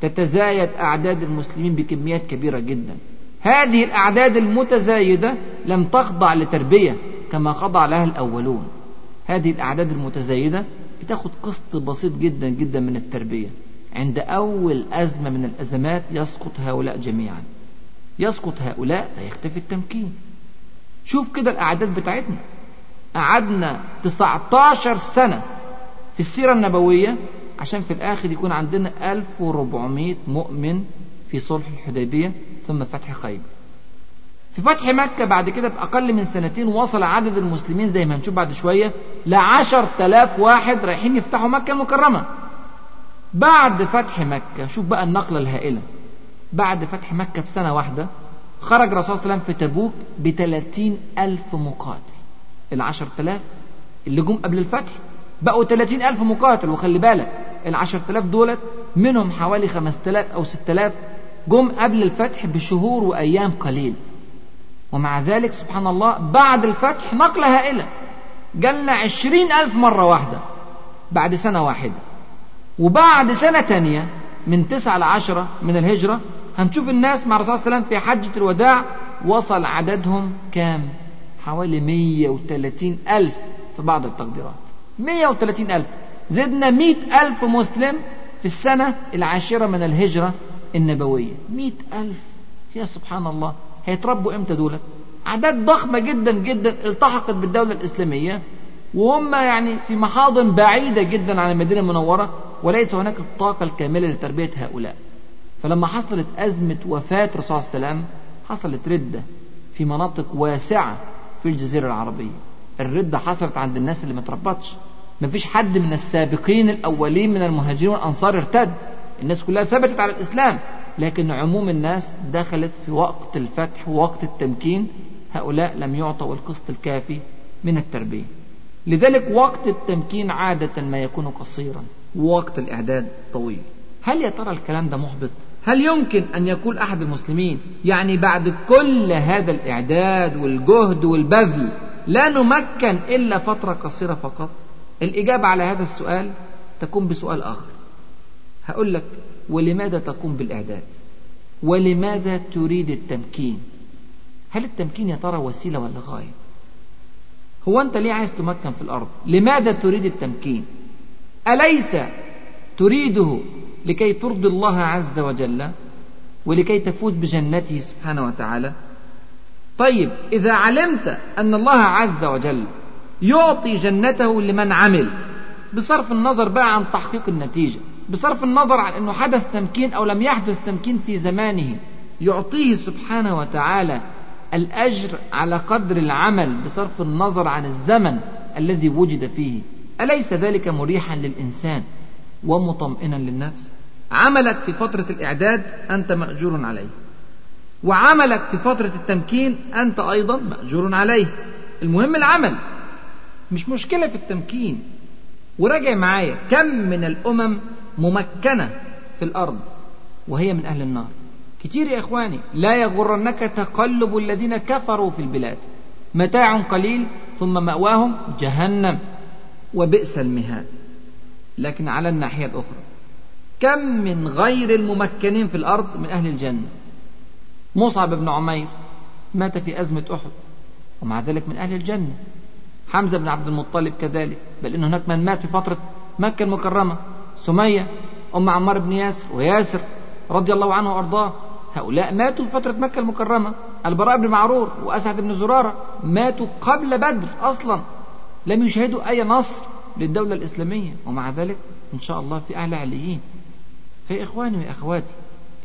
تتزايد أعداد المسلمين بكميات كبيرة جدا. هذه الأعداد المتزايدة لم تخضع لتربية كما خضع لها الأولون. هذه الأعداد المتزايدة بتاخد قسط بسيط جدا جدا من التربية. عند أول أزمة من الأزمات يسقط هؤلاء جميعا. يسقط هؤلاء فيختفي التمكين. شوف كده الأعداد بتاعتنا. قعدنا 19 سنة في السيرة النبوية عشان في الآخر يكون عندنا 1400 مؤمن في صلح الحديبية ثم فتح خيبر. في فتح مكة بعد كده بأقل من سنتين وصل عدد المسلمين زي ما هنشوف بعد شوية لعشر تلاف واحد رايحين يفتحوا مكة المكرمة. بعد فتح مكة شوف بقى النقلة الهائلة. بعد فتح مكة في سنة واحدة خرج الرسول صلى الله عليه وسلم في تبوك بثلاثين ألف مقاتل. العشر تلاف اللي جم قبل الفتح بقوا ثلاثين ألف مقاتل وخلي بالك العشر تلاف دولت منهم حوالي خمس تلاف أو ست تلاف جم قبل الفتح بشهور وأيام قليل. ومع ذلك سبحان الله بعد الفتح نقلة هائلة. جالنا عشرين ألف مرة واحدة بعد سنة واحدة. وبعد سنة تانية من تسعة لعشرة من الهجرة هنشوف الناس مع الرسول صلى الله عليه وسلم في حجة الوداع وصل عددهم كام؟ حوالي 130 ألف في بعض التقديرات. 130 ألف. زدنا مئة ألف مسلم في السنة العاشرة من الهجرة النبوية. مئة ألف. يا سبحان الله. هيتربوا إمتى دولت؟ أعداد ضخمة جدا جدا التحقت بالدولة الإسلامية وهم يعني في محاضن بعيدة جدا عن المدينة المنورة وليس هناك الطاقة الكاملة لتربية هؤلاء. فلما حصلت أزمة وفاة الرسول الله وسلم حصلت ردة في مناطق واسعة في الجزيرة العربية. الردة حصلت عند الناس اللي ما تربطش. مفيش حد من السابقين الأولين من المهاجرين والأنصار ارتد. الناس كلها ثبتت على الإسلام. لكن عموم الناس دخلت في وقت الفتح ووقت التمكين. هؤلاء لم يعطوا القسط الكافي من التربية. لذلك وقت التمكين عادة ما يكون قصيرا. ووقت الإعداد طويل. هل يا ترى الكلام ده محبط؟ هل يمكن أن يقول أحد المسلمين يعني بعد كل هذا الإعداد والجهد والبذل لا نمكن إلا فترة قصيرة فقط؟ الإجابة على هذا السؤال تكون بسؤال آخر. هقول لك ولماذا تقوم بالإعداد؟ ولماذا تريد التمكين؟ هل التمكين يا ترى وسيلة ولا غاية؟ هو أنت ليه عايز تمكن في الأرض؟ لماذا تريد التمكين؟ أليس تريده لكي ترضي الله عز وجل ولكي تفوز بجنته سبحانه وتعالى؟ طيب إذا علمت أن الله عز وجل يعطي جنته لمن عمل. بصرف النظر بقى عن تحقيق النتيجة. بصرف النظر عن أنه حدث تمكين أو لم يحدث تمكين في زمانه. يعطيه سبحانه وتعالى الأجر على قدر العمل بصرف النظر عن الزمن الذي وجد فيه. أليس ذلك مريحا للإنسان ومطمئنا للنفس؟ عملك في فترة الإعداد أنت مأجور عليه. وعملك في فترة التمكين أنت أيضا مأجور عليه. المهم العمل. مش مشكلة في التمكين. وراجع معايا كم من الأمم ممكنة في الأرض وهي من أهل النار. كتير يا إخواني لا يغرنك تقلب الذين كفروا في البلاد. متاع قليل ثم مأواهم جهنم وبئس المهاد. لكن على الناحية الأخرى كم من غير الممكنين في الأرض من أهل الجنة. مصعب بن عمير مات في أزمة أحد ومع ذلك من أهل الجنة. حمزة بن عبد المطلب كذلك بل إن هناك من مات في فترة مكة المكرمة سمية أم عمار بن ياسر وياسر رضي الله عنه وأرضاه هؤلاء ماتوا في فترة مكة المكرمة. البراء بن معرور وأسعد بن زرارة ماتوا قبل بدر أصلا لم يشهدوا أي نصر للدولة الإسلامية. ومع ذلك إن شاء الله في أعلى عليين. فيا إخواني وأخواتي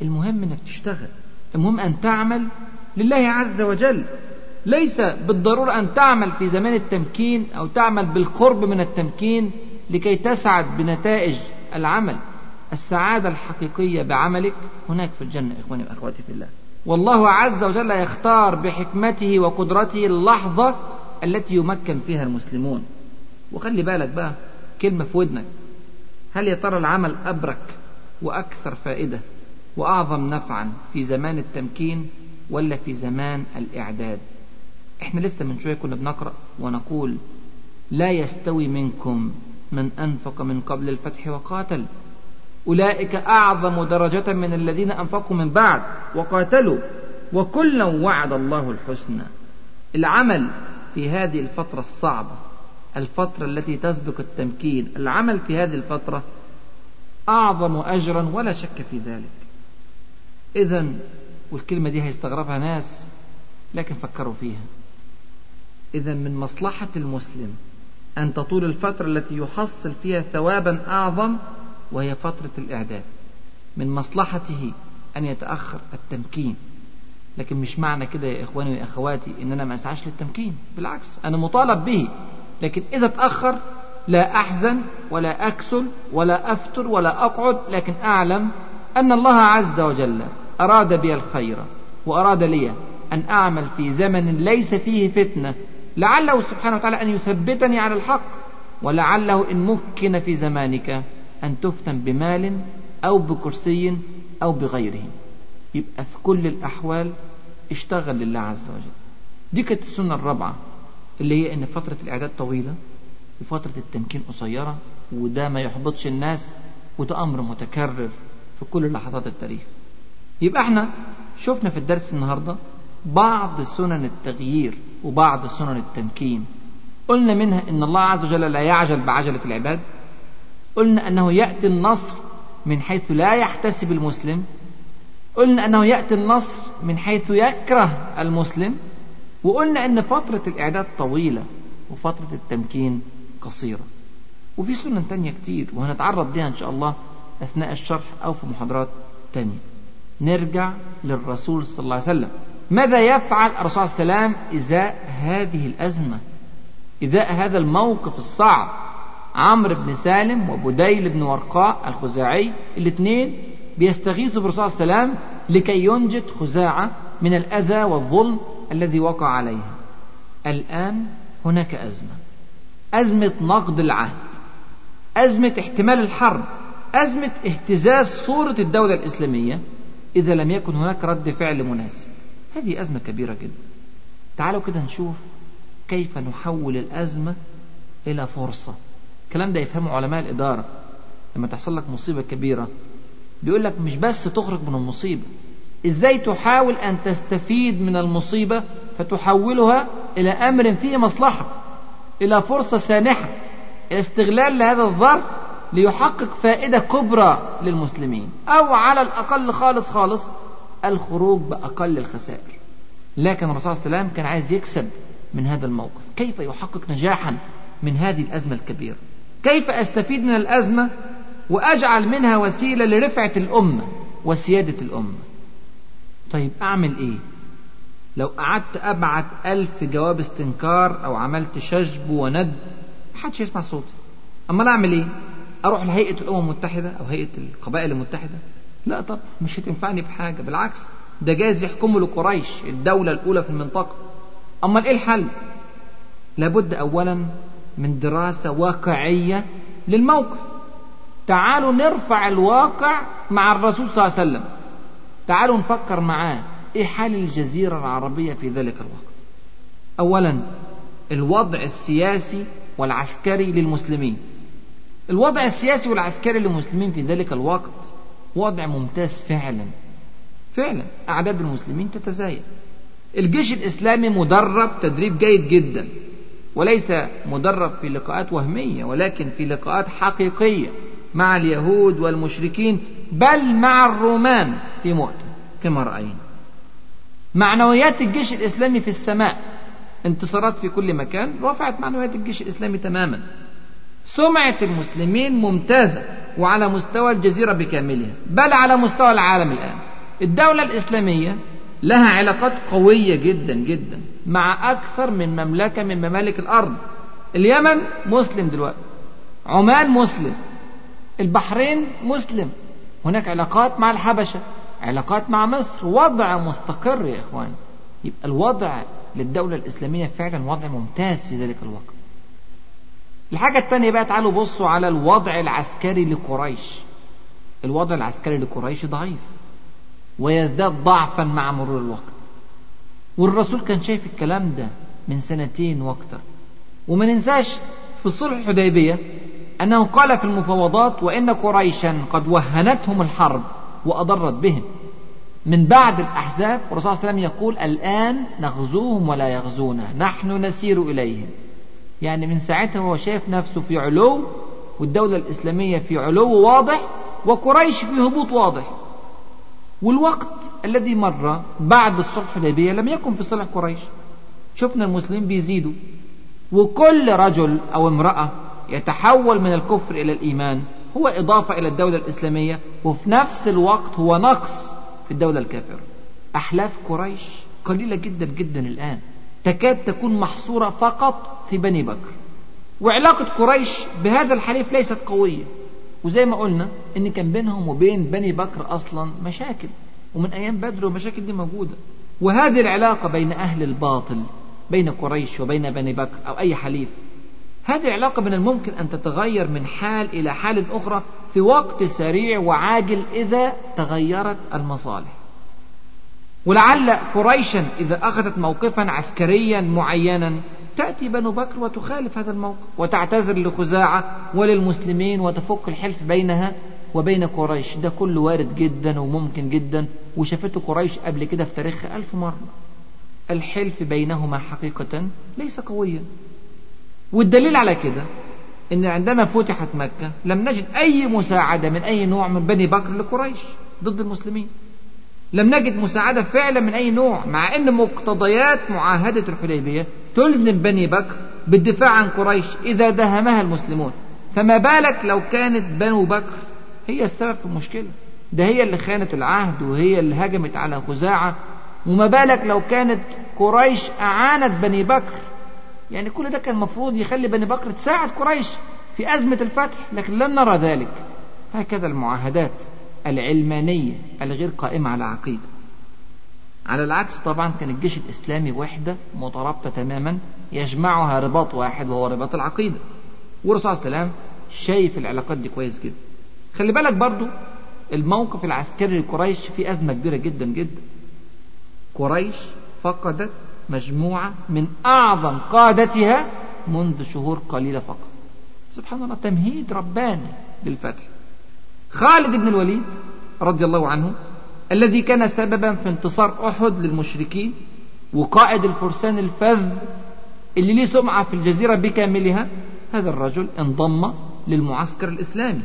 المهم أنك تشتغل المهم أن تعمل لله عز وجل. ليس بالضرورة أن تعمل في زمان التمكين أو تعمل بالقرب من التمكين لكي تسعد بنتائج العمل. السعادة الحقيقية بعملك هناك في الجنة إخواني وأخواتي في الله. والله عز وجل يختار بحكمته وقدرته اللحظة التي يمكن فيها المسلمون. وخلي بالك بقى كلمة في ودنك. هل يا ترى العمل أبرك وأكثر فائدة وأعظم نفعا في زمان التمكين ولا في زمان الإعداد؟ إحنا لسه من شوية كنا بنقرأ ونقول لا يستوي منكم من أنفق من قبل الفتح وقاتل. أولئك أعظم درجة من الذين أنفقوا من بعد وقاتلوا. وكلا وعد الله الحسنى. العمل في هذه الفترة الصعبة الفترة التي تسبق التمكين العمل في هذه الفترة أعظم أجرا ولا شك في ذلك. إذا والكلمة دي هيستغربها ناس لكن فكروا فيها. إذا من مصلحة المسلم أن تطول الفترة التي يحصل فيها ثوابا أعظم وهي فترة الإعداد. من مصلحته أن يتأخر التمكين. لكن مش معنى كده يا إخواني وأخواتي إن أنا ما أسعاش للتمكين. بالعكس أنا مطالب به. لكن إذا تأخر لا أحزن ولا أكسل ولا أفتر ولا أقعد لكن أعلم أن الله عز وجل أراد بي الخير وأراد لي أن أعمل في زمن ليس فيه فتنة. لعله سبحانه وتعالى أن يثبتني على الحق ولعله إن مكن في زمانك أن تفتن بمال أو بكرسي أو بغيره. يبقى في كل الأحوال اشتغل لله عز وجل. دي كانت السنة الرابعة اللي هي إن فترة الإعداد طويلة وفترة التمكين قصيرة وده ما يحبطش الناس وده أمر متكرر في كل لحظات التاريخ. يبقى إحنا شفنا في الدرس النهارده بعض سنن التغيير وبعض سنن التمكين. قلنا منها إن الله عز وجل لا يعجل بعجلة العباد. قلنا أنه يأتي النصر من حيث لا يحتسب المسلم. قلنا أنه يأتي النصر من حيث يكره المسلم. وقلنا أن فترة الإعداد طويلة وفترة التمكين قصيرة. وفي سنن تانية كتير وهنتعرض ليها إن شاء الله أثناء الشرح أو في محاضرات تانية. نرجع للرسول صلى الله عليه وسلم. ماذا يفعل الرسول صلى الله عليه وسلم إزاء هذه الأزمة؟ إزاء هذا الموقف الصعب عمرو بن سالم وبديل بن ورقاء الخزاعي الاثنين بيستغيثوا بالرسول صلى الله عليه وسلم لكي ينجد خزاعة من الأذى والظلم الذي وقع عليها. الآن هناك أزمة. أزمة نقد العهد. أزمة احتمال الحرب. أزمة اهتزاز صورة الدولة الإسلامية. إذا لم يكن هناك رد فعل مناسب. هذه أزمة كبيرة جدا. تعالوا كده نشوف كيف نحول الأزمة إلى فرصة. الكلام ده يفهمه علماء الإدارة. لما تحصل لك مصيبة كبيرة بيقول لك مش بس تخرج من المصيبة. إزاي تحاول أن تستفيد من المصيبة؟ فتحولها إلى أمر فيه مصلحة إلى فرصة سانحة. إلى استغلال لهذا الظرف ليحقق فائدة كبرى للمسلمين أو على الأقل خالص خالص الخروج بأقل الخسائر. لكن الرسول صلى الله عليه وسلم كان عايز يكسب من هذا الموقف. كيف يحقق نجاحا من هذه الأزمة الكبيرة؟ كيف أستفيد من الأزمة وأجعل منها وسيلة لرفعة الأمة وسيادة الأمة؟ طيب أعمل إيه؟ لو قعدت أبعت ألف جواب استنكار أو عملت شجب وند محدش يسمع صوتي. أما أنا أعمل إيه؟ أروح لهيئة الأمم المتحدة أو هيئة القبائل المتحدة؟ لا طب مش هتنفعني بحاجة. بالعكس ده جايز يحكمه لقريش الدولة الأولى في المنطقة. أما إيه الحل؟ لابد أولا من دراسة واقعية للموقف. تعالوا نرفع الواقع مع الرسول صلى الله عليه وسلم. تعالوا نفكر معاه. إيه حال الجزيرة العربية في ذلك الوقت؟ اولا الوضع السياسي والعسكري للمسلمين. الوضع السياسي والعسكري للمسلمين في ذلك الوقت وضع ممتاز فعلا. فعلا. أعداد المسلمين تتزايد. الجيش الإسلامي مدرب تدريب جيد جدا. وليس مدرب في لقاءات وهمية ولكن في لقاءات حقيقية مع اليهود والمشركين بل مع الرومان في مؤتة كما رأينا. معنويات الجيش الإسلامي في السماء. انتصارات في كل مكان رفعت معنويات الجيش الإسلامي تماما. سمعة المسلمين ممتازة وعلى مستوى الجزيرة بكاملها بل على مستوى العالم الآن. الدولة الإسلامية لها علاقات قوية جدا جدا مع أكثر من مملكة من ممالك الأرض. اليمن مسلم دلوقتي عمان مسلم البحرين مسلم. هناك علاقات مع الحبشة علاقات مع مصر. وضع مستقر يا إخوان يبقى الوضع للدولة الإسلامية فعلا وضع ممتاز في ذلك الوقت. الحاجة الثانية بقى تعالوا بصوا على الوضع العسكري لقريش. الوضع العسكري لقريش ضعيف. ويزداد ضعفا مع مرور الوقت. والرسول كان شايف الكلام ده من سنتين وأكتر. وما ننساش في صلح الحديبية أنه قال في المفاوضات وإن قريشا قد وهنتهم الحرب وأضرت بهم. من بعد الأحزاب الرسول صلى الله عليه وسلم يقول الآن نغزوهم ولا يغزونا. نحن نسير إليهم. يعني من ساعتها هو شايف نفسه في علو والدولة الإسلامية في علو واضح وقريش في هبوط واضح. والوقت الذي مر بعد الصلح الحديبية لم يكن في صلح قريش. شفنا المسلمين بيزيدوا وكل رجل أو امرأة يتحول من الكفر إلى الإيمان هو إضافة إلى الدولة الإسلامية وفي نفس الوقت هو نقص في الدولة الكافرة. أحلاف قريش قليلة جدا جدا الآن. تكاد تكون محصورة فقط في بني بكر. وعلاقة قريش بهذا الحليف ليست قوية. وزي ما قلنا إن كان بينهم وبين بني بكر أصلا مشاكل. ومن أيام بدر والمشاكل دي موجودة. وهذه العلاقة بين أهل الباطل بين قريش وبين بني بكر أو أي حليف هذه العلاقة من الممكن أن تتغير من حال إلى حال أخرى في وقت سريع وعاجل إذا تغيرت المصالح. ولعل قريشا إذا أخذت موقفا عسكريا معينا تأتي بنو بكر وتخالف هذا الموقف وتعتذر لخزاعة وللمسلمين وتفك الحلف بينها وبين قريش. ده كله وارد جدا وممكن جدا. وشافته قريش قبل كده في تاريخها ألف مرة. الحلف بينهما حقيقة ليس قويا. والدليل على كده إن عندما فتحت مكة لم نجد أي مساعدة من أي نوع من بني بكر لقريش ضد المسلمين. لم نجد مساعدة فعلا من أي نوع مع أن مقتضيات معاهدة الحديبية تلزم بني بكر بالدفاع عن قريش إذا دهمها المسلمون. فما بالك لو كانت بنو بكر هي السبب في المشكلة؟ ده هي اللي خانت العهد وهي اللي هجمت على خزاعة. وما بالك لو كانت قريش أعانت بني بكر؟ يعني كل ده كان المفروض يخلي بني بكر تساعد قريش في أزمة الفتح لكن لم نرى ذلك. هكذا المعاهدات. العلمانية الغير قائمة على عقيدة على العكس طبعا كان الجيش الإسلامي وحدة مترابطة تماما يجمعها رباط واحد وهو رباط العقيدة. والرسول الله عليه شايف العلاقات دي كويس جدا. خلي بالك برضو الموقف العسكري لقريش فيه أزمة كبيرة جدا جدا. قريش فقدت مجموعة من أعظم قادتها منذ شهور قليلة فقط. سبحان الله تمهيد رباني للفتح خالد بن الوليد رضي الله عنه الذي كان سببا في انتصار أحد للمشركين وقائد الفرسان الفذ اللي ليه سمعة في الجزيرة بكاملها هذا الرجل انضم للمعسكر الإسلامي.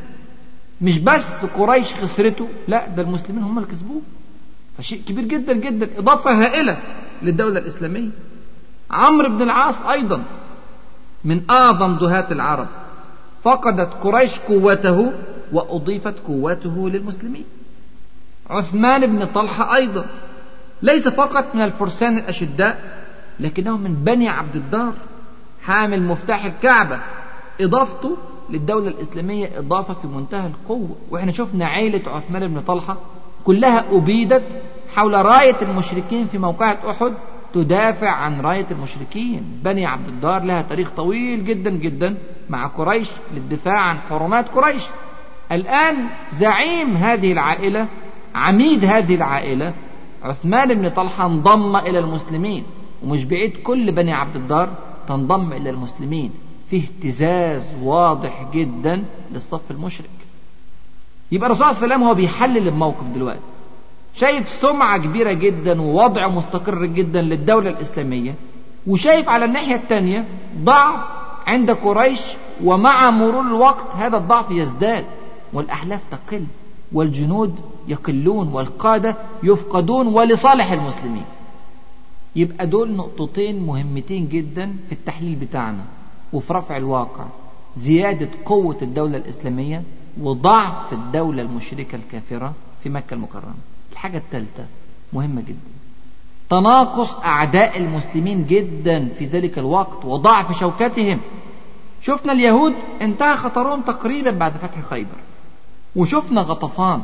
مش بس قريش خسرته لا ده المسلمين هم اللي كسبوه. فشيء كبير جدا جدا إضافة هائلة للدولة الإسلامية. عمرو بن العاص أيضا من أعظم دهاة العرب. فقدت قريش قوته وأضيفت قوته للمسلمين. عثمان بن طلحة أيضا ليس فقط من الفرسان الأشداء لكنه من بني عبد الدار حامل مفتاح الكعبة. إضافته للدولة الإسلامية إضافة في منتهى القوة. وإحنا شفنا عيلة عثمان بن طلحة كلها أبيدت حول راية المشركين في موقعة أحد تدافع عن راية المشركين. بني عبد الدار لها تاريخ طويل جدا جدا مع قريش للدفاع عن حرمات قريش. الآن زعيم هذه العائلة عميد هذه العائلة عثمان بن طلحة انضم إلى المسلمين ومش بعيد كل بني عبد الدار تنضم إلى المسلمين. في اهتزاز واضح جدا للصف المشرك. يبقى الرسول صلى الله عليه وسلم هو بيحلل الموقف دلوقتي. شايف سمعة كبيرة جدا ووضع مستقر جدا للدولة الإسلامية وشايف على الناحية الثانية ضعف عند قريش ومع مرور الوقت هذا الضعف يزداد. والأحلاف تقل والجنود يقلون والقادة يفقدون ولصالح المسلمين. يبقى دول نقطتين مهمتين جدا في التحليل بتاعنا. وفي رفع الواقع زيادة قوة الدولة الإسلامية وضعف الدولة المشركة الكافرة في مكة المكرمة. الحاجة الثالثة مهمة جدا. تناقص أعداء المسلمين جدا في ذلك الوقت وضعف شوكتهم. شفنا اليهود انتهى خطرهم تقريبا بعد فتح خيبر. وشفنا غطفان.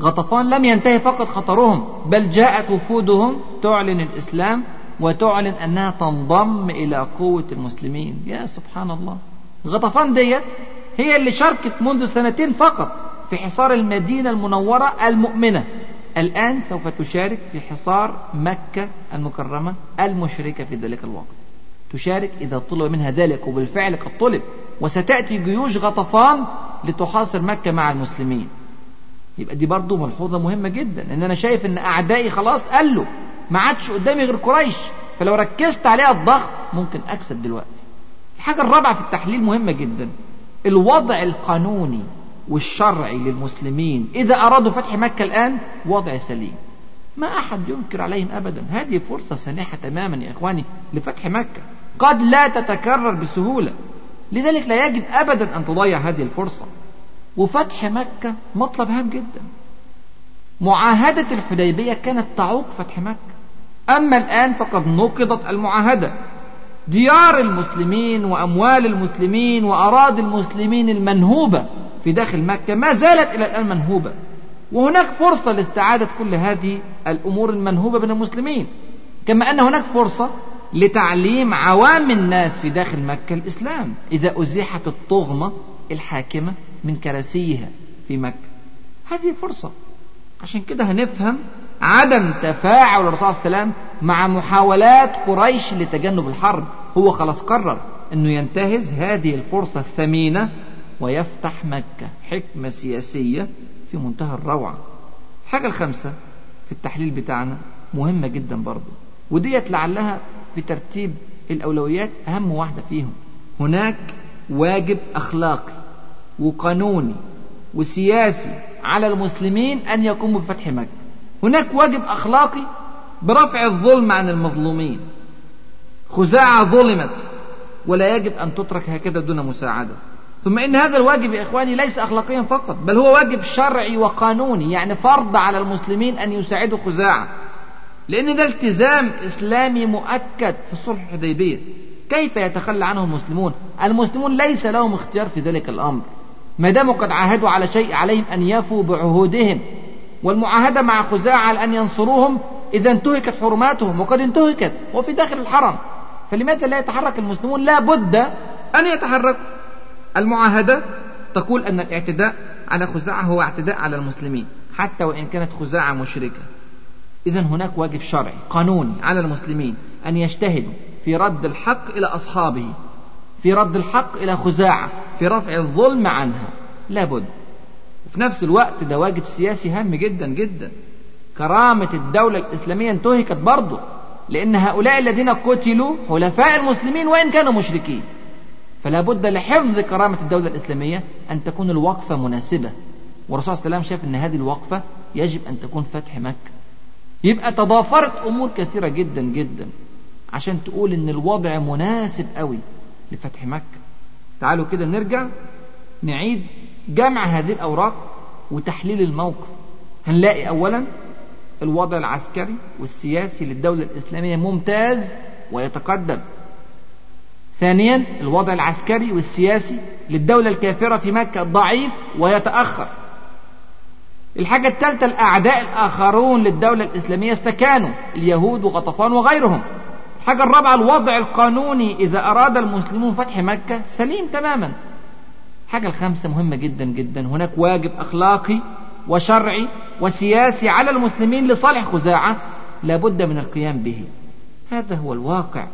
غطفان لم ينتهي فقط خطرهم بل جاءت وفودهم تعلن الإسلام وتعلن أنها تنضم إلى قوة المسلمين. يا سبحان الله. غطفان ديت هي اللي شاركت منذ سنتين فقط في حصار المدينة المنورة المؤمنة. الآن سوف تشارك في حصار مكة المكرمة المشركة في ذلك الوقت. تشارك إذا طلب منها ذلك وبالفعل قد طلب. وستأتي جيوش غطفان لتحاصر مكة مع المسلمين. يبقى دي برضو ملحوظة مهمة جدا ان أنا شايف إن أعدائي خلاص قالوا ما عادش قدامي غير قريش فلو ركزت عليها الضغط ممكن أكسب دلوقتي. الحاجة الرابعة في التحليل مهمة جدا الوضع القانوني والشرعي للمسلمين. إذا أرادوا فتح مكة الآن وضع سليم. ما أحد ينكر عليهم أبدا. هذه فرصة سانحة تماما يا إخواني لفتح مكة. قد لا تتكرر بسهولة. لذلك لا يجب أبدا أن تضيع هذه الفرصة. وفتح مكة مطلب هام جدا. معاهدة الحديبية كانت تعوق فتح مكة. أما الآن فقد نقضت المعاهدة. ديار المسلمين وأموال المسلمين وأراضي المسلمين المنهوبة في داخل مكة ما زالت إلى الآن منهوبة. وهناك فرصة لاستعادة كل هذه الأمور المنهوبة من المسلمين. كما أن هناك فرصة لتعليم عوام الناس في داخل مكة الإسلام. إذا أزيحت الطغمة الحاكمة من كراسيها في مكة. هذه فرصة. عشان كده هنفهم عدم تفاعل الرسول صلى الله عليه وسلم مع محاولات قريش لتجنب الحرب. هو خلاص قرر إنه ينتهز هذه الفرصة الثمينة ويفتح مكة. حكمة سياسية في منتهى الروعة. الحاجة الخامسة في التحليل بتاعنا مهمة جدا برضو. وديت لعلها في ترتيب الأولويات أهم واحدة فيهم. هناك واجب أخلاقي وقانوني وسياسي على المسلمين أن يقوموا بفتح مكة. هناك واجب أخلاقي برفع الظلم عن المظلومين. خزاعة ظلمت ولا يجب أن تترك هكذا دون مساعدة. ثم إن هذا الواجب يا إخواني ليس أخلاقيا فقط بل هو واجب شرعي وقانوني يعني فرض على المسلمين أن يساعدوا خزاعة. لأن ده التزام إسلامي مؤكد في الصلح الحديبية. كيف يتخلى عنه المسلمون؟ المسلمون ليس لهم اختيار في ذلك الأمر. ما داموا قد عاهدوا على شيء عليهم أن يفوا بعهودهم والمعاهدة مع خزاعة على أن ينصروهم إذا انتهكت حرماتهم وقد انتهكت وفي داخل الحرم. فلماذا لا يتحرك المسلمون؟ لا بد أن يتحركوا المعاهدة تقول أن الاعتداء على خزاعة هو اعتداء على المسلمين حتى وإن كانت خزاعة مشركة. إذا هناك واجب شرعي قانوني على المسلمين أن يجتهدوا في رد الحق إلى أصحابه في رد الحق إلى خزاعة في رفع الظلم عنها. لابد. وفي نفس الوقت ده واجب سياسي هام جدا جدا. كرامة الدولة الإسلامية انتهكت برضه لأن هؤلاء الذين قتلوا حلفاء المسلمين وإن كانوا مشركين. فلا بد لحفظ كرامة الدولة الإسلامية أن تكون الوقفة مناسبة. والرسول صلى الله عليه وسلم شاف أن هذه الوقفة يجب أن تكون فتح مكة. يبقى تضافرت أمور كثيرة جدا جدا. عشان تقول أن الوضع مناسب قوي لفتح مكة. تعالوا كده نرجع نعيد جمع هذه الأوراق وتحليل الموقف. هنلاقي أولا الوضع العسكري والسياسي للدولة الإسلامية ممتاز ويتقدم. ثانيا الوضع العسكري والسياسي للدولة الكافرة في مكة ضعيف ويتأخر. الحاجة الثالثة الأعداء الآخرون للدولة الإسلامية استكانوا اليهود وغطفان وغيرهم. الحاجة الرابعة الوضع القانوني إذا أراد المسلمون فتح مكة سليم تماما. الحاجة الخامسة مهمة جدا جدا هناك واجب أخلاقي وشرعي وسياسي على المسلمين لصالح خزاعة لابد من القيام به. هذا هو الواقع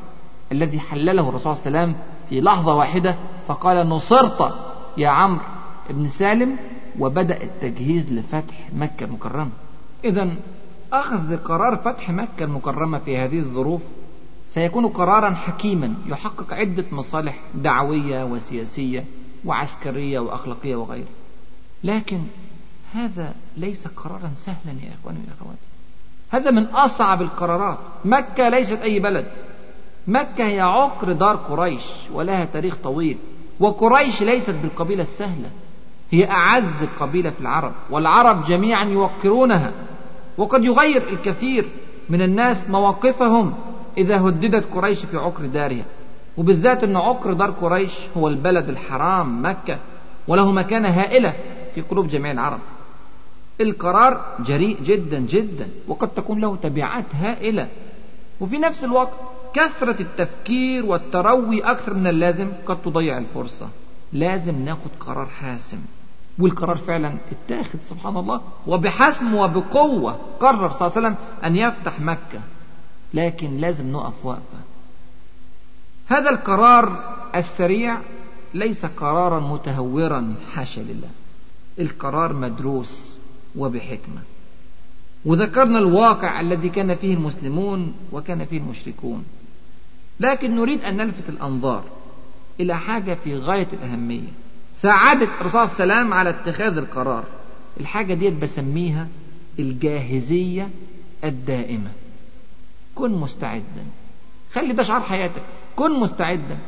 الذي حلله الرسول صلى الله عليه وسلم في لحظة واحدة فقال نصرت يا عمرو بن سالم وبدأ التجهيز لفتح مكة المكرمة. إذا أخذ قرار فتح مكة المكرمة في هذه الظروف سيكون قرارا حكيما يحقق عدة مصالح دعوية وسياسية وعسكرية وأخلاقية وغيرها. لكن هذا ليس قرارا سهلا يا إخواني وأخواتي هذا من أصعب القرارات. مكة ليست أي بلد. مكة هي عقر دار قريش ولها تاريخ طويل. وقريش ليست بالقبيلة السهلة. هي أعز قبيلة في العرب والعرب جميعا يوقرونها وقد يغير الكثير من الناس مواقفهم إذا هددت قريش في عقر دارها وبالذات أن عقر دار قريش هو البلد الحرام مكة وله مكانة هائلة في قلوب جميع العرب. القرار جريء جدا جدا وقد تكون له تبعات هائلة. وفي نفس الوقت كثرة التفكير والتروي أكثر من اللازم قد تضيع الفرصة. لازم ناخد قرار حاسم. والقرار فعلا اتاخد سبحان الله. وبحسم وبقوة قرر صلى الله عليه وسلم أن يفتح مكة. لكن لازم نقف وقفة هذا القرار السريع ليس قرارا متهورا حاشا لله. القرار مدروس وبحكمة. وذكرنا الواقع الذي كان فيه المسلمون وكان فيه المشركون. لكن نريد أن نلفت الأنظار إلى حاجة في غاية الأهمية. ساعدت الرسول صلى الله عليه وسلم على اتخاذ القرار. الحاجة ديت بسميها الجاهزية الدائمة. كن مستعدا. خلي ده شعار حياتك. كن مستعدا.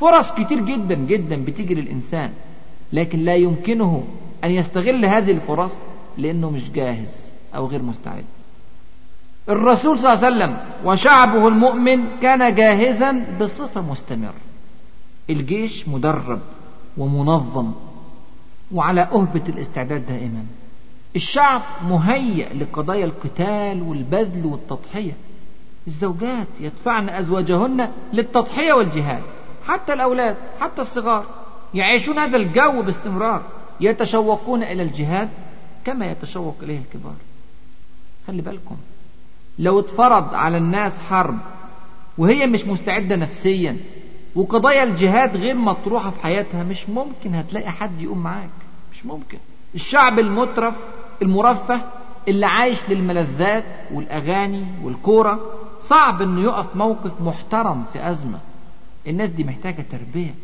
فرص كتير جدا جدا بتيجي للإنسان لكن لا يمكنه أن يستغل هذه الفرص لأنه مش جاهز أو غير مستعد. الرسول صلى الله عليه وسلم وشعبه المؤمن كان جاهزا بصفة مستمرة. الجيش مدرب. ومنظم وعلى أهبة الاستعداد دائما. الشعب مهيأ لقضايا القتال والبذل والتضحية. الزوجات يدفعن أزواجهن للتضحية والجهاد. حتى الأولاد حتى الصغار يعيشون هذا الجو باستمرار. يتشوقون إلى الجهاد كما يتشوق إليه الكبار. خلي بالكم لو اتفرض على الناس حرب وهي مش مستعدة نفسيا وقضايا الجهاد غير مطروحة في حياتها مش ممكن هتلاقي حد يقوم معاك. مش ممكن. الشعب المترف المرفه اللي عايش للملذات والأغاني والكورة صعب إنه يقف موقف محترم في أزمة. الناس دي محتاجة تربية.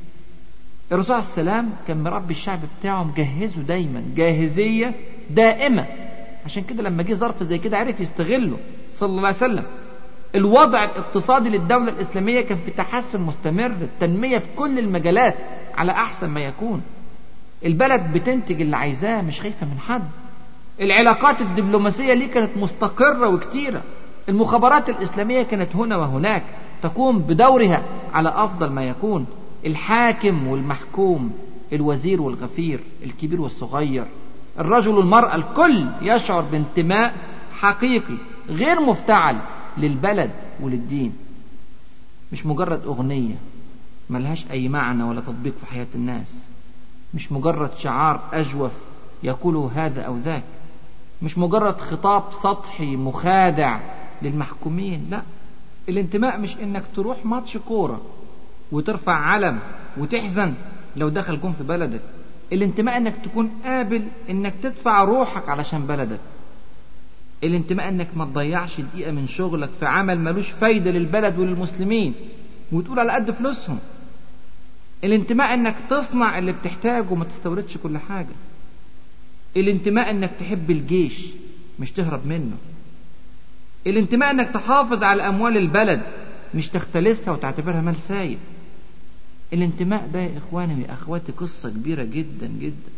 الرسول عليه السلام كان مربي الشعب بتاعه مجهزه دايما جاهزية دائمة. عشان كده لما جه ظرف زي كده عرف يستغله صلى الله عليه وسلم. الوضع الاقتصادي للدولة الإسلامية كان في تحسن مستمر التنمية في كل المجالات على أحسن ما يكون. البلد بتنتج اللي عايزاه مش خايفة من حد. العلاقات الدبلوماسية ليه كانت مستقرة وكتيرة. المخابرات الإسلامية كانت هنا وهناك تقوم بدورها على أفضل ما يكون. الحاكم والمحكوم الوزير والغفير الكبير والصغير. الرجل والمرأة الكل يشعر بانتماء حقيقي غير مفتعل. للبلد وللدين. مش مجرد أغنية ملهاش أي معنى ولا تطبيق في حياة الناس. مش مجرد شعار أجوف يقوله هذا أو ذاك. مش مجرد خطاب سطحي مخادع للمحكومين لا. الانتماء مش إنك تروح ماتش كورة وترفع علم وتحزن لو دخل جون في بلدك. الانتماء إنك تكون قابل إنك تدفع روحك علشان بلدك. الانتماء انك ما تضيعش دقيقة من شغلك في عمل ملوش فايدة للبلد وللمسلمين. وتقول على قد فلوسهم. الانتماء انك تصنع اللي بتحتاجه وما تستوردش كل حاجة. الانتماء انك تحب الجيش مش تهرب منه. الانتماء انك تحافظ على أموال البلد مش تختلسها وتعتبرها مال سايب. الانتماء ده يا إخواني يا أخواتي قصة كبيرة جدا جدا.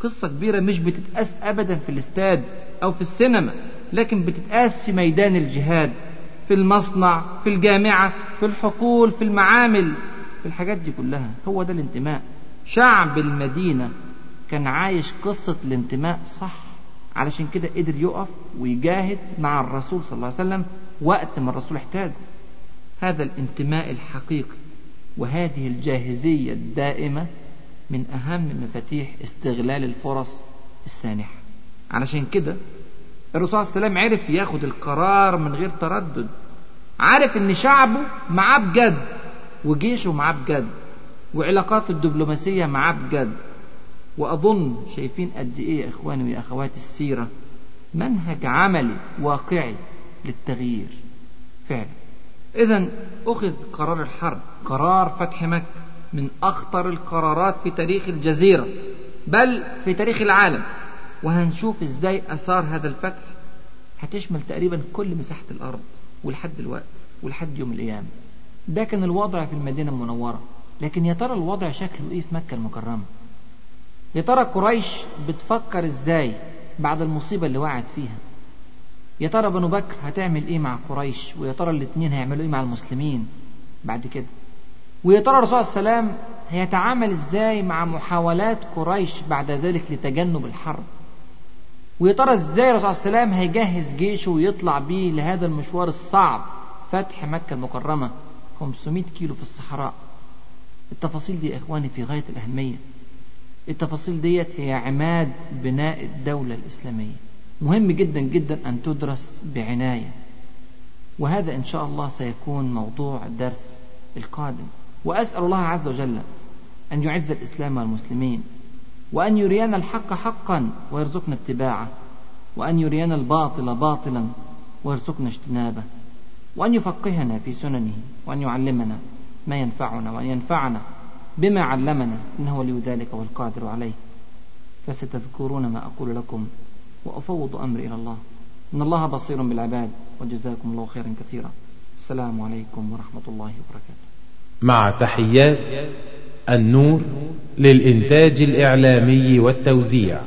قصة كبيرة مش بتتقاس ابدا في الاستاد أو في السينما. لكن بتتقاس في ميدان الجهاد في المصنع في الجامعة في الحقول في المعامل في الحاجات دي كلها. هو ده الانتماء. شعب المدينة كان عايش قصة الانتماء صح علشان كده قدر يقف ويجاهد مع الرسول صلى الله عليه وسلم وقت ما الرسول احتاجه. هذا الانتماء الحقيقي وهذه الجاهزية الدائمة من أهم مفاتيح استغلال الفرص السانحة. علشان كده الرسول صلى الله عليه وسلم عرف ياخد القرار من غير تردد. عارف إن شعبه معاه بجد وجيشه معاه بجد وعلاقاته الدبلوماسية معاه بجد. وأظن شايفين قد إيه يا إخواني ويا أخواتي السيرة منهج عملي واقعي للتغيير فعلا. إذا أخذ قرار الحرب قرار فتح مكة من أخطر القرارات في تاريخ الجزيرة بل في تاريخ العالم. وهنشوف إزاي أثار هذا الفتح. هتشمل تقريبا كل مساحة الأرض ولحد الوقت ولحد يوم القيامة. ده كان الوضع في المدينة المنورة. لكن يا ترى الوضع شكله إيه في مكة المكرمة؟ يا ترى قريش بتفكر إزاي بعد المصيبة اللي وقعت فيها؟ يا ترى بنو بكر هتعمل إيه مع قريش؟ ويا ترى الاتنين هيعملوا إيه مع المسلمين بعد كده؟ ويا ترى الرسول وسلم هيتعامل إزاي مع محاولات قريش بعد ذلك لتجنب الحرب؟ ويا ترى إزاي الرسول عليه وسلم هيجهز جيشه ويطلع بيه لهذا المشوار الصعب؟ فتح مكة المكرمة 500 كيلو في الصحراء. التفاصيل دي يا إخواني في غاية الأهمية. التفاصيل ديت هي عماد بناء الدولة الإسلامية. مهم جدا جدا أن تدرس بعناية. وهذا إن شاء الله سيكون موضوع الدرس القادم. وأسأل الله عز وجل أن يعز الإسلام والمسلمين. وأن يرينا الحق حقا ويرزقنا اتباعه وأن يرينا الباطل باطلا ويرزقنا اجتنابه وأن يفقهنا في سننه وأن يعلمنا ما ينفعنا وأن ينفعنا بما علمنا إنه ولي ذلك والقادر عليه. فستذكرون ما أقول لكم وأفوض أمري إلى الله. إن الله بصير بالعباد وجزاكم الله خيرا كثيرا. السلام عليكم ورحمة الله وبركاته. مع تحيات النور للإنتاج الإعلامي والتوزيع.